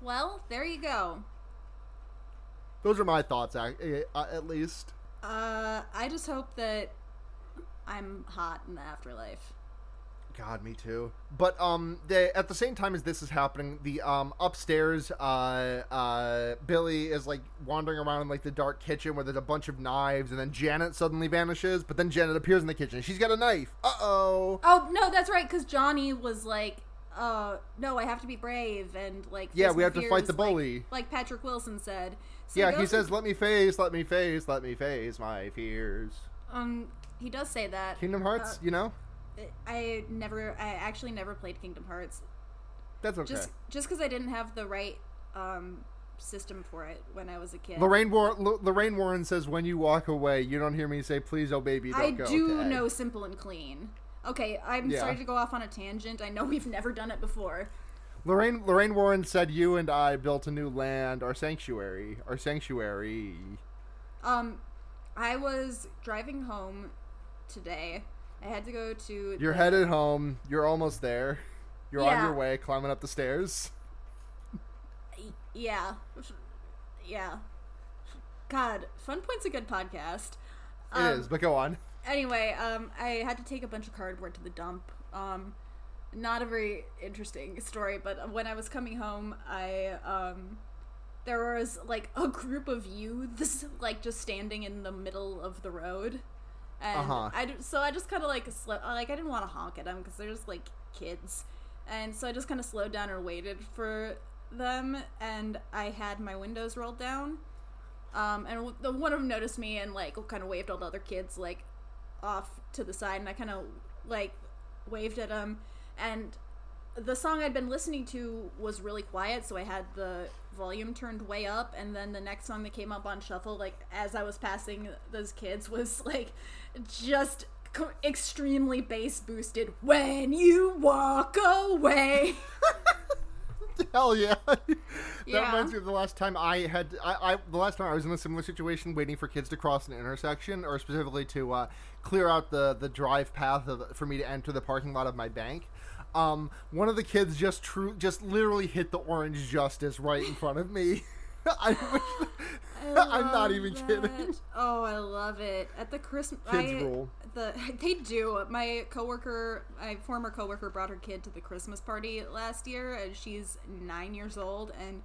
Well, there you go. Those are my thoughts, uh, at least. Uh, I just hope that I'm hot in the afterlife. God, me too. But um, they, at the same time as this is happening, the um upstairs, uh, uh, Billy is like wandering around in like the dark kitchen where there's a bunch of knives, and then Janet suddenly vanishes. But then Janet appears in the kitchen. She's got a knife. Uh oh. Oh no, that's right, because Johnny was like, uh, no, I have to be brave and like. Yeah, we have to fight the fears, like- bully. Like, Patrick Wilson said. So Yeah, he and- says, "Let me face, let me face, let me face my fears." Um, he does say that. Kingdom Hearts, Uh, you know, I never, I actually never played Kingdom Hearts. that's okay. Just, just because I didn't have the right um system for it when I was a kid. Lorraine, War- L- Lorraine Warren says, "When you walk away, you don't hear me say, please, oh baby, don't I go." do okay? know Simple and Clean. Okay, I'm Yeah. sorry to go off on a tangent. I know we've never done it before. Lorraine Lorraine Warren said you and I built a new land, our sanctuary, our sanctuary. Um, I was driving home today. I had to go to. You're the- headed home. You're almost there. You're on your way, climbing up the stairs. Yeah, yeah. God, Fun Point's a good podcast. It Um, is, but go on. Anyway, um, I had to take a bunch of cardboard to the dump. Um, not a very interesting story, but when I was coming home, I um, there was like a group of youths like just standing in the middle of the road, and Uh-huh. I so I just kind of like sl- like I didn't want to honk at them because they're just like kids, and so I just kind of slowed down and waited for them, and I had my windows rolled down. Um, and the one of them noticed me and like kind of waved all the other kids like off to the side, and I kind of like waved at them. And the song I'd been listening to was really quiet, so I had the volume turned way up. And then the next song that came up on shuffle, like as I was passing those kids, was like just co- extremely bass boosted. When you walk away. Hell yeah. that Yeah. reminds me of the last time I had I, I the last time I was in a similar situation waiting for kids to cross an intersection or specifically to uh, clear out the the drive path of, for me to enter the parking lot of my bank. Um, one of the kids just true just literally hit the orange justice right in front of me. I wish, I'm not even that. kidding. Oh, I love it. At the Christmas, Kids I, rule. The they do. My coworker, my former coworker, brought her kid to the Christmas party last year, and she's nine years old. And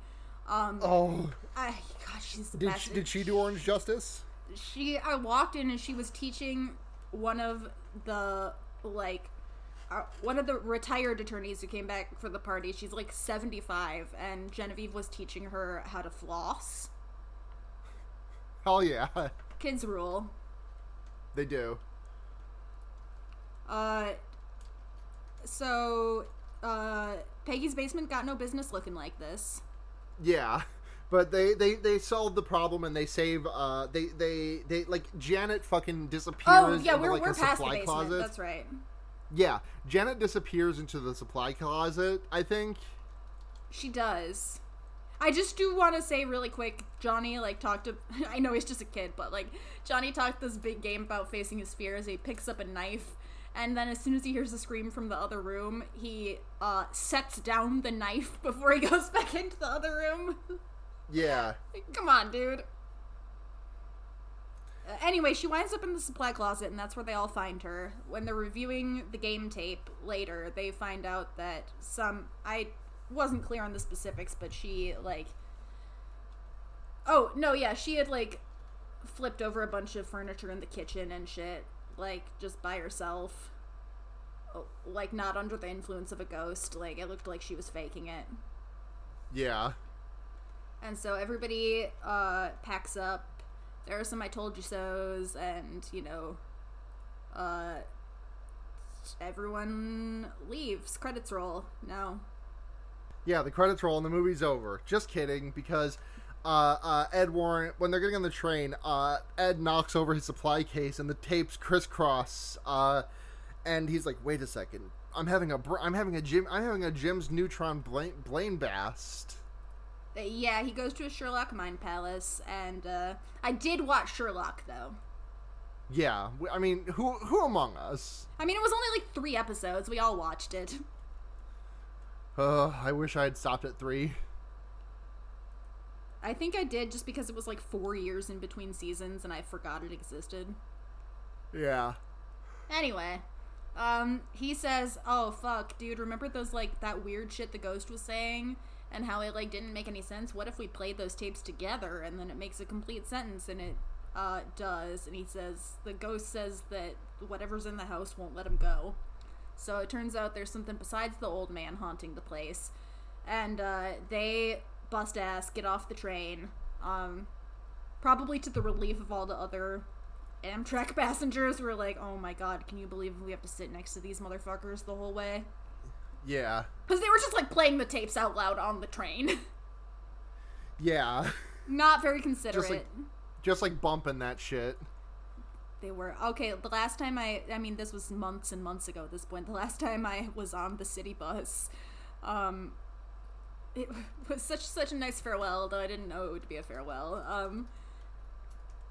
um, Oh, I gosh, she's the did best. she, did she do orange justice? she I walked in and she was teaching one of the like uh, one of the retired attorneys who came back for the party. She's like 75, and Genevieve was teaching her how to floss. Hell yeah, Kids rule. they do. Uh, so, uh, Peggy's basement got no business looking like this. Yeah, but they they they solve the problem and they save. Uh, they they they like Janet fucking disappears. Oh yeah, into, we're, like, we're a past the supply basement. closet. That's right. Yeah, Janet disappears into the supply closet. I think. She does. I just do want to say really quick, Johnny like talked to. I know he's just a kid, but like Johnny talked this big game about facing his fears. He picks up a knife, and then as soon as he hears a scream from the other room, he uh, sets down the knife before he goes back into the other room. Yeah. Come on, dude. Uh, anyway, she winds up in the supply closet, and that's where they all find her. When they're reviewing the game tape later, they find out that some. I wasn't clear on the specifics, but she, like. Oh, no, yeah, she had, like, flipped over a bunch of furniture in the kitchen and shit, like, just by herself. Oh, Like, not under the influence of a ghost. Like, it looked like she was faking it. Yeah. And so everybody uh, packs up. There are some I told you so's, and you know, uh, everyone leaves. Credits roll. No. Yeah, the credits roll and the movie's over. Just kidding, because uh, uh, Ed Warren, when they're getting on the train, uh, Ed knocks over his supply case and the tapes crisscross. Uh, and he's like, "Wait a second, I'm having a br- I'm having a Jim I'm having a Jim's neutron blame blame bast." Yeah, he goes to a Sherlock mind palace, and uh, I did watch Sherlock though. Yeah, I mean, who who among us? I mean, it was only like three episodes. We all watched it. Uh, I wish I had stopped at three. I think I did just because it was like four years in between seasons, and I forgot it existed. Yeah. Anyway, um, he says, "Oh fuck, dude, remember those like that weird shit the ghost was saying and how it like didn't make any sense? What if we played those tapes together and then it makes a complete sentence and it uh does?" And he says, "The ghost says that whatever's in the house won't let him go." So it turns out there's something besides the old man haunting the place, and uh, they bust ass, get off the train, um, probably to the relief of all the other Amtrak passengers were like, "Oh my god, can you believe we have to sit next to these motherfuckers the whole way?" Yeah. Because they were just like playing the tapes out loud on the train. Yeah. Not very considerate. like- Just like bumping that shit. they were okay. The last time I, I mean, this was months and months ago. At this point, the last time I was on the city bus, um, it was such such a nice farewell. Though I didn't know it would be a farewell. Um,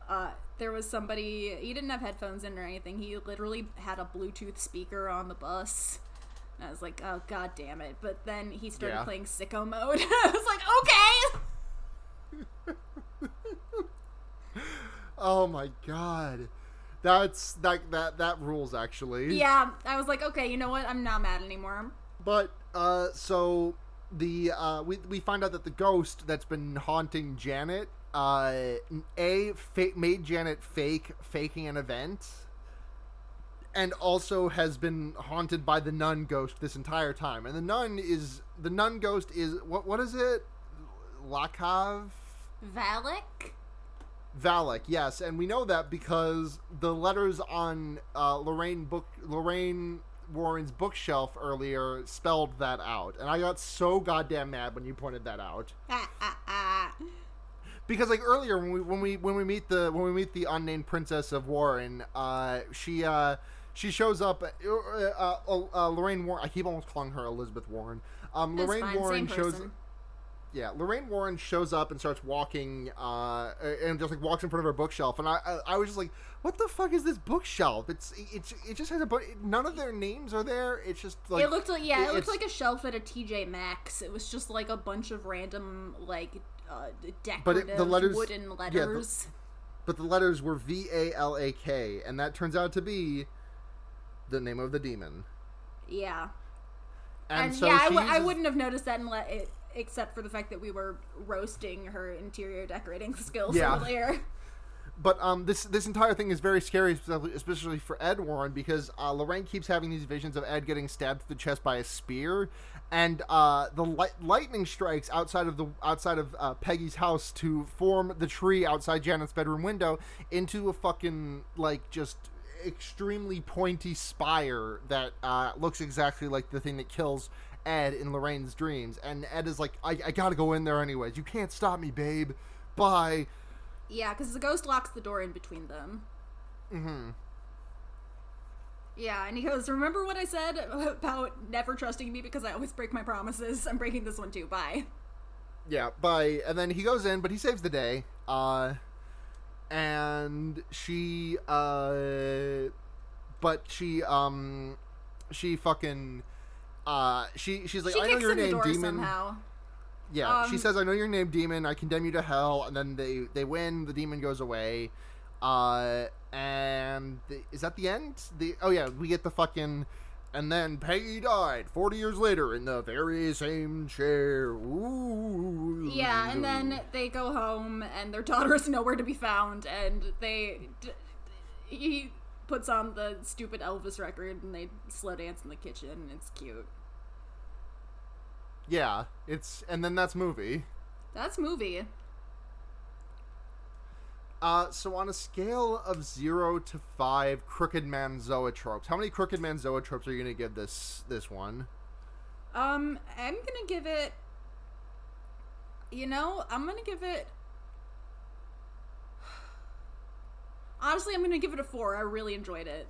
uh, there was somebody. He didn't have headphones in or anything. He literally had a Bluetooth speaker on the bus. And I was like, oh god damn it! But then he started Yeah. playing sicko mode. I was like, okay. Oh my god. That's that that that rules actually. Yeah, I was like, okay, you know what? I'm not mad anymore. But uh so the uh we we find out that the ghost that's been haunting Janet uh a fa- made Janet fake faking an event and also has been haunted by the nun ghost this entire time. And the nun is the nun ghost is what what is it? Lakav Valak? Valak, yes, and we know that because the letters on uh, Lorraine book Lorraine Warren's bookshelf earlier spelled that out, and I got so goddamn mad when you pointed that out. Because like earlier when we when we when we meet the when we meet the unnamed princess of Warren, uh, she uh, she shows up. Uh, uh, uh, Lorraine Warren. I keep almost calling her Elizabeth Warren. Um, Lorraine fine, Warren shows. person. Yeah, Lorraine Warren shows up and starts walking, uh, and just like walks in front of her bookshelf, and I, I, I was just like, "What the fuck is this bookshelf? It's, it's, it just has a bunch. None of their names are there. It's just like it looked like yeah, it, looked it's- like a shelf at a TJ Maxx. It was just like a bunch of random like uh, But decorative it- the letters- wooden the- letters. but the letters were V A L A K, and that turns out to be the name of the demon. Yeah, And, and, so yeah, I, w- I wouldn't have noticed that unless it, except for the fact that we were roasting her interior decorating skills Yeah. earlier. But um, this this entire thing is very scary, especially- especially for Ed Warren, because uh, Lorraine keeps having these visions of Ed getting stabbed through the chest by a spear, and uh, the light, lightning strikes outside of the outside of uh, Peggy's house to form the tree outside Janet's bedroom window into a fucking like just extremely pointy spire that uh, looks exactly like the thing that kills Ed in Lorraine's dreams. And Ed is like, I, I gotta go in there anyways. You can't stop me, babe. Bye. Yeah, because the ghost locks the door in between them. Mm-hmm. Yeah, and he goes, Remember what I said about never trusting me because I always break my promises? I'm breaking this one too. Bye. Yeah, bye. And then he goes in, but he saves the day. Uh, and she, uh, but she, um, she fucking, uh, she, she's like, she I know your name, demon. somehow. Yeah, she Um, says, "I know your name, demon. I condemn you to hell." And then they they win. The demon goes away. Uh, and the, is that the end? The oh yeah, we get the fucking. And then Peggy died 40 years later in the very same chair. Ooh. Yeah, and then they go home, and their daughter is nowhere to be found, and they. D- he puts on the stupid Elvis record, and they slow dance in the kitchen, and it's cute. Yeah, it's and then that's movie. That's movie. Uh, so on a scale of zero to five crooked man zoetropes, how many crooked man zoetropes are you gonna give this this one? Um, I'm gonna give it. You know, I'm gonna give it. Honestly, I'm gonna give it a four. I really enjoyed it.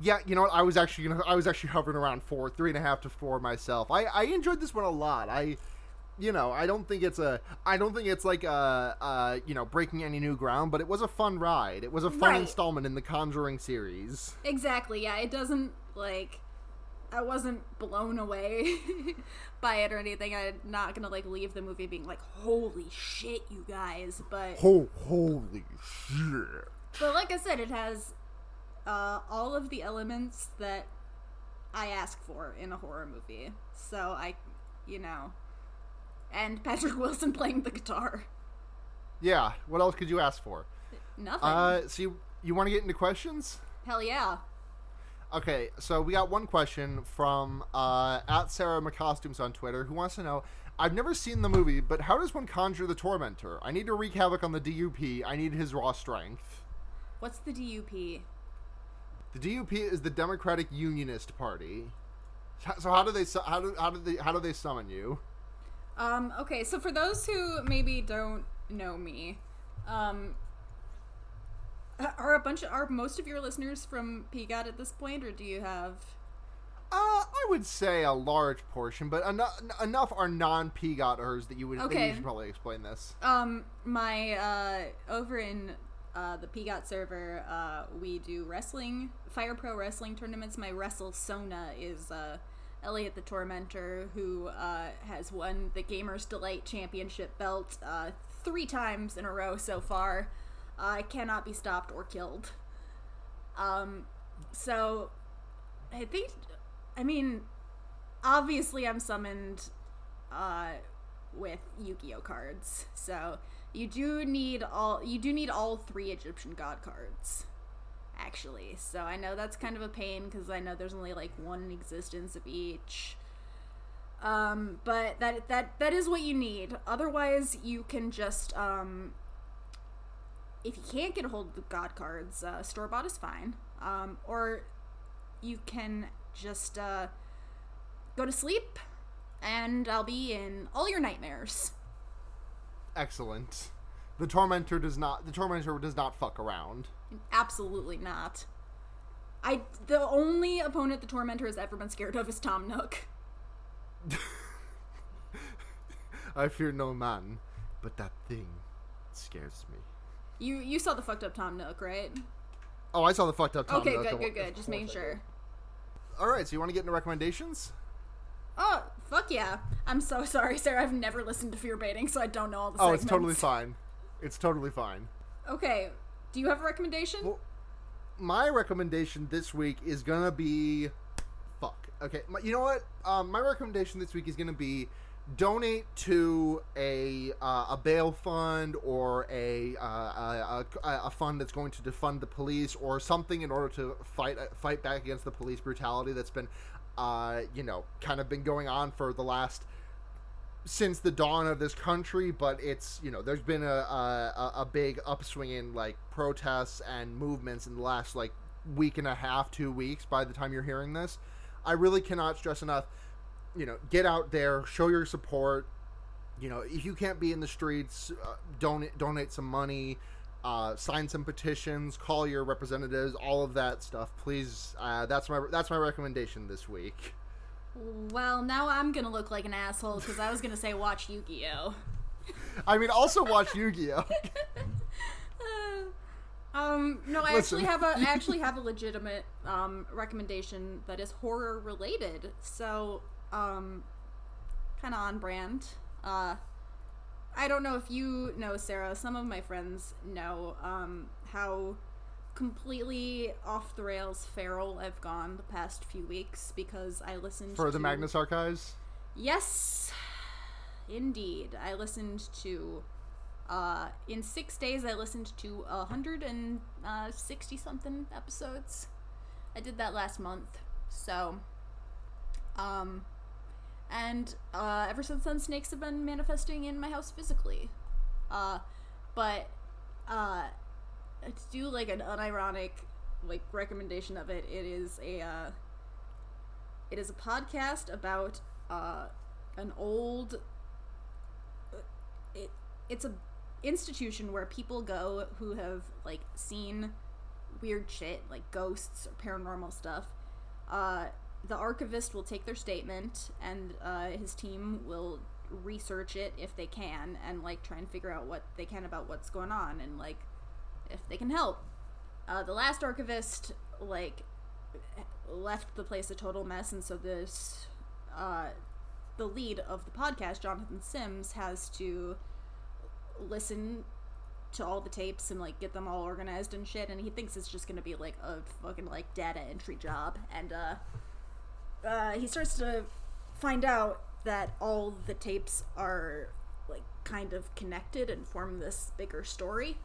Yeah, you know what? I was actually gonna, I was actually hovering around four, three and a half to four myself. I, I enjoyed this one a lot. I, you know, I don't think it's a, I don't think it's like a, uh, you know, breaking any new ground, but it was a fun ride. It was a fun Right. installment in the Conjuring series. Exactly. Yeah, it doesn't like. I wasn't blown away by it or anything. I'm not gonna like leave the movie being like, "Holy shit, you guys!" But Oh, holy shit! but like I said, it has uh, all of the elements that I ask for in a horror movie. So I, you know, and Patrick Wilson playing the guitar. Yeah. What else could you ask for? Nothing. Uh, so you, you want to get into questions? Hell yeah. Okay, so we got one question from uh, at Sarah McCostumes on Twitter who wants to know I've never seen the movie, but how does one conjure the tormentor? I need to wreak havoc on the DUP. I need his raw strength. What's the DUP? The DUP is the Democratic Unionist Party. So- So how do they how do how do they how do they summon you? Um, okay, so for those who maybe don't know me, um, are a bunch of, are most of your listeners from PGOT at this point, or do you have? Uh, I would say a large portion, but enough enough are non-PGOTers that you would that Okay. you should probably explain this. Um, my uh, over in uh, the PGOT server, uh, we do wrestling, Fire Pro wrestling tournaments. My Wrestle Sona is uh, Elliot the Tormentor, who uh, has won the Gamers Delight Championship belt uh, three times in a row so far. I cannot be stopped or killed. Um, so I think, I mean, obviously I'm summoned uh, with Yu-Gi-Oh cards. So you do need all you do need all three Egyptian god cards. Actually, so I know that's kind of a pain because I know there's only like one existence of each. Um, but that that that is what you need. Otherwise, you can just um, if you can't get a hold of the god cards, uh, store bought is fine. Um, or you can just uh, go to sleep, and I'll be in all your nightmares. Excellent. The tormentor does not. The tormentor does not fuck around. Absolutely not. I the only opponent the tormentor has ever been scared of is Tom Nook. I fear no man, but that thing scares me. You you saw the fucked up Tom Nook, right? Oh, I saw the fucked up Tom. Nook. Okay, Nook. good, good, good. Just making sure. All right, so you want to get into recommendations? Oh, fuck yeah. I'm so sorry, Sarah. I've never listened to Fear Baiting, so I don't know all the Oh, segments. it's totally fine. It's totally fine. Okay. Do you have a recommendation? Well, my recommendation this week is gonna be, fuck. Okay, my, you know what? Um, my recommendation this week is gonna be donate to a uh, a bail fund or a, uh, a, a fund that's going to defund the police or something in order to fight fight back against the police brutality that's been uh, you know kind of been going on for the last since the dawn of this country but it's you know there's been a a, a big upswing in like protests and movements in the last like week and a half two weeks by the time you're hearing this i really cannot stress enough you know, get out there, show your support. You know, if you can't be in the streets, uh, donate donate some money, uh, sign some petitions, call your representatives, all of that stuff. Please, uh, that's my that's my recommendation this week. Well, now I'm gonna look like an asshole because I was gonna say watch Yu-Gi-Oh. I mean, also watch Yu-Gi-Oh. Um, no, I Listen. actually have a I actually have a legitimate um, recommendation that is horror related. So um, kind of on brand. Uh, I don't know if you know, Sarah. Some of my friends know um, how completely off the rails feral I've gone the past few weeks because I listened for to... the Magnus Archives. Yes, indeed. I listened to. Uh, in six days, I listened to a hundred and uh, sixty something episodes. I did that last month, so um, and uh, ever since then, snakes have been manifesting in my house physically. Uh, but uh, to do like an unironic like recommendation of it, it is a uh, it is a podcast about uh, an old. Uh, it, it's a institution where people go who have like seen weird shit like ghosts or paranormal stuff uh, the archivist will take their statement and uh, his team will research it if they can and like try and figure out what they can about what's going on and like if they can help uh, the last archivist like left the place a total mess and so this uh, the lead of the podcast jonathan sims has to listen to all the tapes and like get them all organized and shit and he thinks it's just gonna be like a fucking like data entry job and uh uh, he starts to find out that all the tapes are like kind of connected and form this bigger story.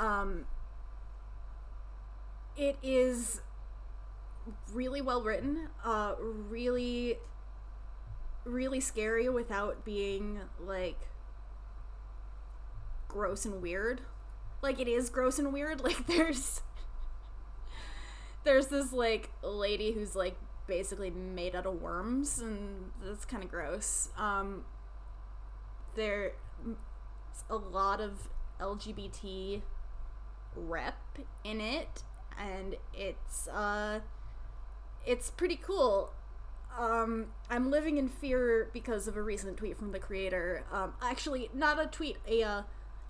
Um, it is really well written, uh, really, really scary without being like gross and weird. Like it is gross and weird. Like there's there's this like lady who's like basically made out of worms, and that's kind of gross. Um, there's a lot of LGBT rep in it, and it's uh, it's pretty cool. Um, I'm living in fear because of a recent tweet from the creator. Um, actually, not a tweet, a uh,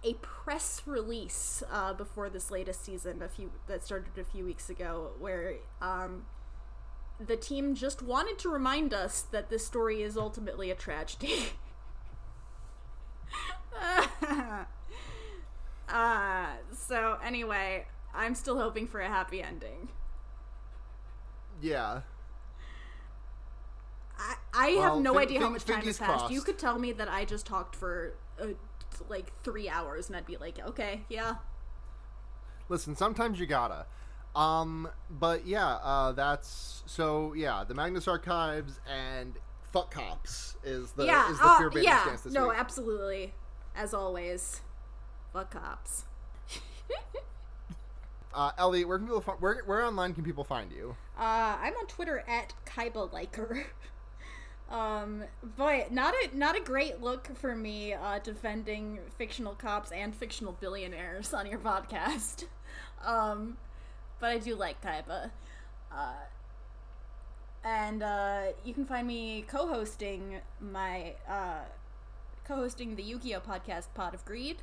a press release uh, before this latest season, a few that started a few weeks ago, where um, the team just wanted to remind us that this story is ultimately a tragedy. uh, so anyway, I'm still hoping for a happy ending. Yeah. I, I well, have no idea how much time has passed. Crossed. You could tell me that I just talked for uh, like three hours, and I'd be like, okay, yeah. Listen, sometimes you gotta. Um, but yeah, uh, that's so yeah. The Magnus Archives and fuck cops is the yeah, is the fear uh, yeah. stance this no, week. absolutely, as always, fuck cops. uh, Elliot, where can people find, where where online can people find you? Uh, I'm on Twitter at Kaiba Liker. Um, but not a not a great look for me uh, defending fictional cops and fictional billionaires on your podcast. Um, but I do like Kaiba. Uh, and uh, you can find me co-hosting my uh, co-hosting the Yu-Gi-Oh podcast Pot of Greed.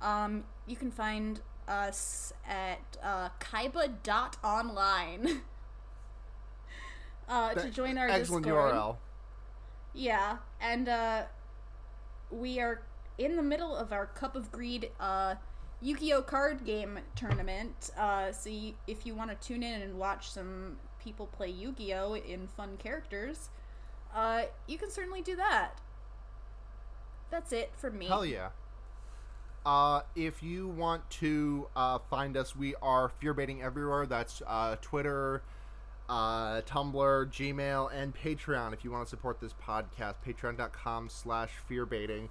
Um, you can find us at uh, kaiba.online uh, to join our excellent Discord. URL. Yeah, and uh, we are in the middle of our Cup of Greed uh, Yu-Gi-Oh card game tournament. Uh, so you, if you want to tune in and watch some people play Yu-Gi-Oh in fun characters, uh, you can certainly do that. that's it for me. Hell yeah. Uh, if you want to uh, find us, we are fear baiting everywhere. That's uh, Twitter, uh, Tumblr, Gmail, and Patreon. If you want to support this podcast, patreon.com slash fearbaiting.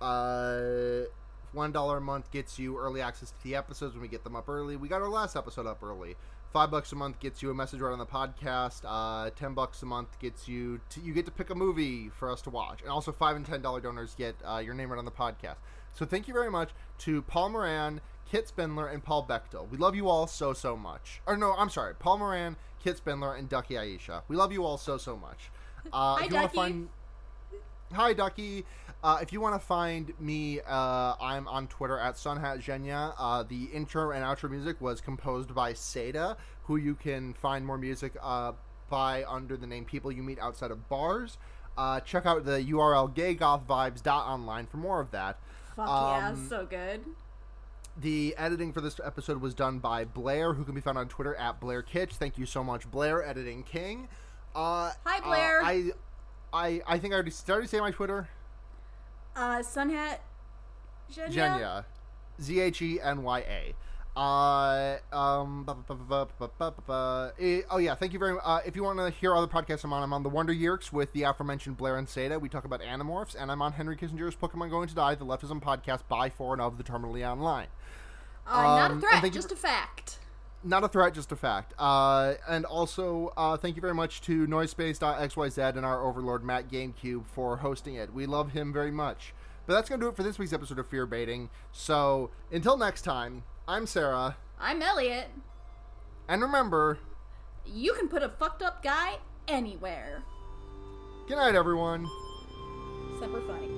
Uh, one dollar a month gets you early access to the episodes when we get them up early. We got our last episode up early. Five bucks a month gets you a message right on the podcast. Uh, Ten bucks a month gets you to, you get to pick a movie for us to watch, and also five and ten dollar donors get uh, your name right on the podcast. So thank you very much to Paul Moran, Kit Spindler, and Paul Bechtel. We love you all so so much. Or no, I'm sorry, Paul Moran, Kit Spindler, and Ducky Aisha. We love you all so so much. Uh, Hi, if you Ducky. find Hi, Ducky. Uh, if you want to find me, uh, I'm on Twitter at SunhatZhenya. Uh, the intro and outro music was composed by Seda, who you can find more music uh, by under the name People You Meet Outside of Bars. Uh, check out the URL gaygothvibes.online for more of that. Fuck yeah, Um, so good. The editing for this episode was done by Blair, who can be found on Twitter at Blair Kitch. Thank you so much, Blair, editing king. Uh, Hi, Blair. uh, I, I, I think I already, started already say my Twitter? Uh, Sunhat. Zhenya. Zhenya. Z H E N Y A. Oh yeah, thank you very much. Uh, if you want to hear other podcasts I'm on, I'm on the Wonder Yeerks with the aforementioned Blair and Seda. We talk about Animorphs, and I'm on Henry Kissinger's Pokemon Going to Die, the Leftism podcast by, for, and of the Terminally Online. Uh, not a um, threat, just for, a fact. Not a threat, just a fact. Uh, and also, uh, thank you very much to Noisepace.xyz and our overlord Matt GameCube for hosting it. We love him very much. But that's going to do it for this week's episode of Fear Baiting. So until next time, I'm Sarah. I'm Elliot. And remember, you can put a fucked up guy anywhere. Good night, everyone. Super funny.